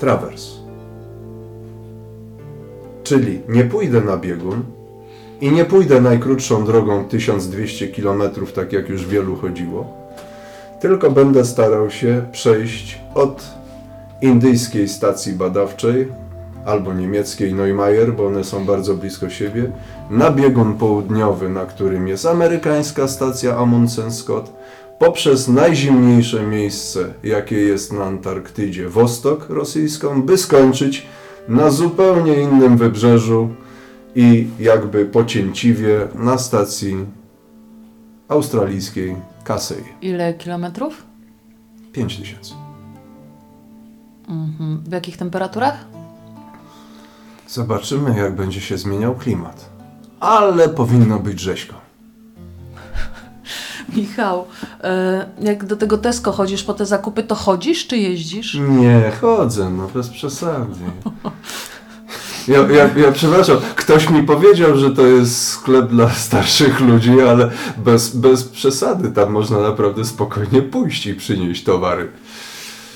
Trawers. Czyli nie pójdę na biegun i nie pójdę najkrótszą drogą 1200 km, tak jak już wielu chodziło, tylko będę starał się przejść od indyjskiej stacji badawczej albo niemieckiej Neumayer, bo one są bardzo blisko siebie, na biegun południowy, na którym jest amerykańska stacja Amundsen Scott, poprzez najzimniejsze miejsce, jakie jest na Antarktydzie, Wostok rosyjską, by skończyć na zupełnie innym wybrzeżu i jakby pocięciwie na stacji australijskiej Casey. Ile kilometrów? 5000. Mhm. W jakich temperaturach? Zobaczymy, jak będzie się zmieniał klimat. Ale powinno być rzeźko. Michał, e, jak do tego Tesco chodzisz po te zakupy, to chodzisz czy jeździsz? Nie, chodzę, no bez przesady. Ja, ja, ja przepraszam, ktoś mi powiedział, że to jest sklep dla starszych ludzi, ale bez, bez przesady, tam można naprawdę spokojnie pójść i przynieść towary.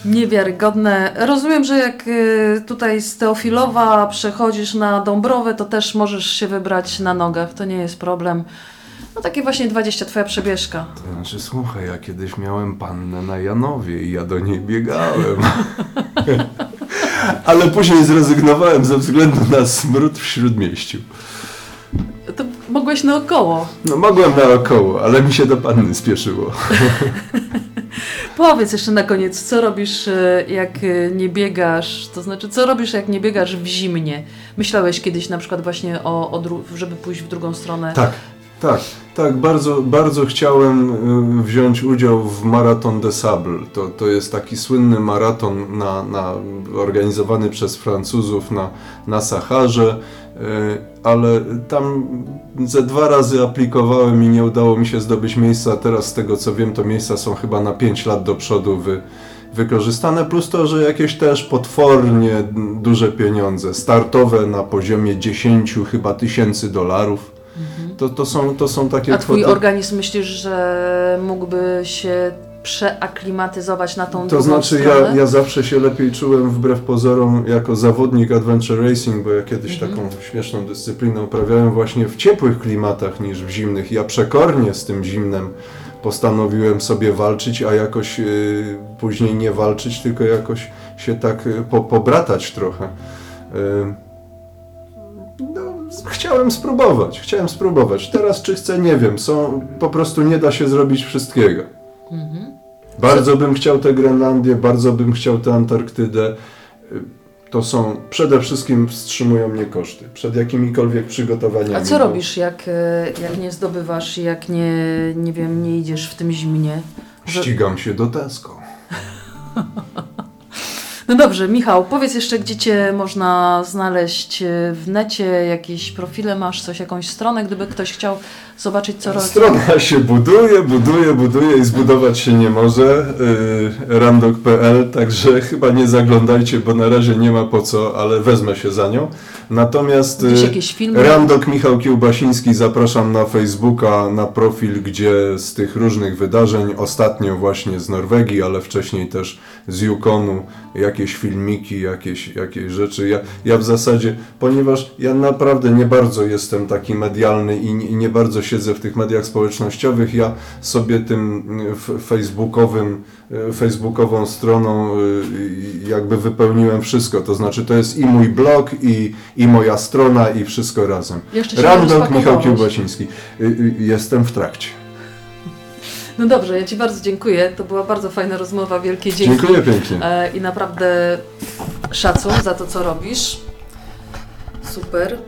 Niewiarygodne. Rozumiem, że jak e, tutaj z Teofilowa przechodzisz na Dąbrowę, to też możesz się wybrać na nogach, to nie jest problem. No takie właśnie 20, twoja przebieżka. To znaczy, słuchaj, ja kiedyś miałem pannę na Janowie i ja do niej biegałem. Ale później zrezygnowałem ze względu na smród w śródmieściu. Mogłeś naokoło. No mogłem naokoło, ale mi się do panny spieszyło. Powiedz jeszcze na koniec, co robisz e, jak e, nie biegasz, to znaczy co robisz jak nie biegasz w zimnie? Myślałeś kiedyś na przykład właśnie o, o żeby pójść w drugą stronę? Tak, tak, tak. Bardzo, bardzo chciałem y, wziąć udział w Marathon des Sables. To, to jest taki słynny maraton na, na, organizowany przez Francuzów na, na Saharze, ale tam ze dwa razy aplikowałem i nie udało mi się zdobyć miejsca. Teraz z tego co wiem, to miejsca są chyba na 5 lat do przodu wy, wykorzystane, plus to, że jakieś też potwornie duże pieniądze, startowe na poziomie 10 chyba tysięcy dolarów. To, to, są, to są takie A twój kwoty- organizm myślisz, że mógłby się przeaklimatyzować na tą To znaczy ja, ja zawsze się lepiej czułem wbrew pozorom jako zawodnik adventure racing, bo ja kiedyś Mhm. taką śmieszną dyscyplinę uprawiałem właśnie w ciepłych klimatach niż w zimnych. Ja przekornie z tym zimnem postanowiłem sobie walczyć, a jakoś y, później nie walczyć, tylko jakoś się tak y, po, pobratać trochę. Y, no, chciałem spróbować, chciałem spróbować. Teraz czy chcę, nie wiem. Są, po prostu nie da się zrobić wszystkiego. Mhm. Bardzo bym chciał tę Grenlandię, bardzo bym chciał tę Antarktydę. To są, przede wszystkim wstrzymują mnie koszty, przed jakimikolwiek przygotowaniami. A co bo robisz, jak, e, jak nie zdobywasz, jak nie, nie wiem, nie idziesz w tym zimnie? Że- Ścigam się do Tesco. No dobrze, Michał, powiedz jeszcze, gdzie Cię można znaleźć e, w necie, jakieś profile masz, coś, jakąś stronę, gdyby ktoś chciał zobaczyć, co robisz. Strona się buduje, buduje, buduje i zbudować się nie może. Yy, randok.pl, także chyba nie zaglądajcie, bo na razie nie ma po co, ale wezmę się za nią. Natomiast filmy? Randok Michał Kiełbasiński, zapraszam na Facebooka, na profil, gdzie z tych różnych wydarzeń, ostatnio właśnie z Norwegii, ale wcześniej też z Yukonu, jakieś filmiki, jakieś, jakieś rzeczy. Ja, ja w zasadzie, ponieważ ja naprawdę nie bardzo jestem taki medialny i nie, nie bardzo siedzę w tych mediach społecznościowych, ja sobie tym f- facebookowym, y, facebookową stroną y, jakby wypełniłem wszystko. To znaczy to jest i mój blog, i, i moja strona, i wszystko razem. Randok Michał. Kiełbasiński. Y, Jestem w trakcie. No dobrze, ja Ci bardzo dziękuję. To była bardzo fajna rozmowa. Wielkie dzięki. Dziękuję pięknie. E, I naprawdę szacun za to, co robisz. Super.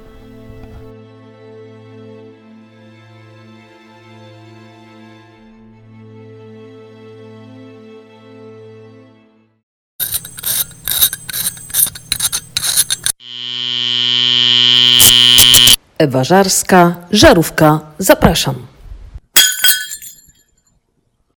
Ewa Żarska, Żarówka. Zapraszam.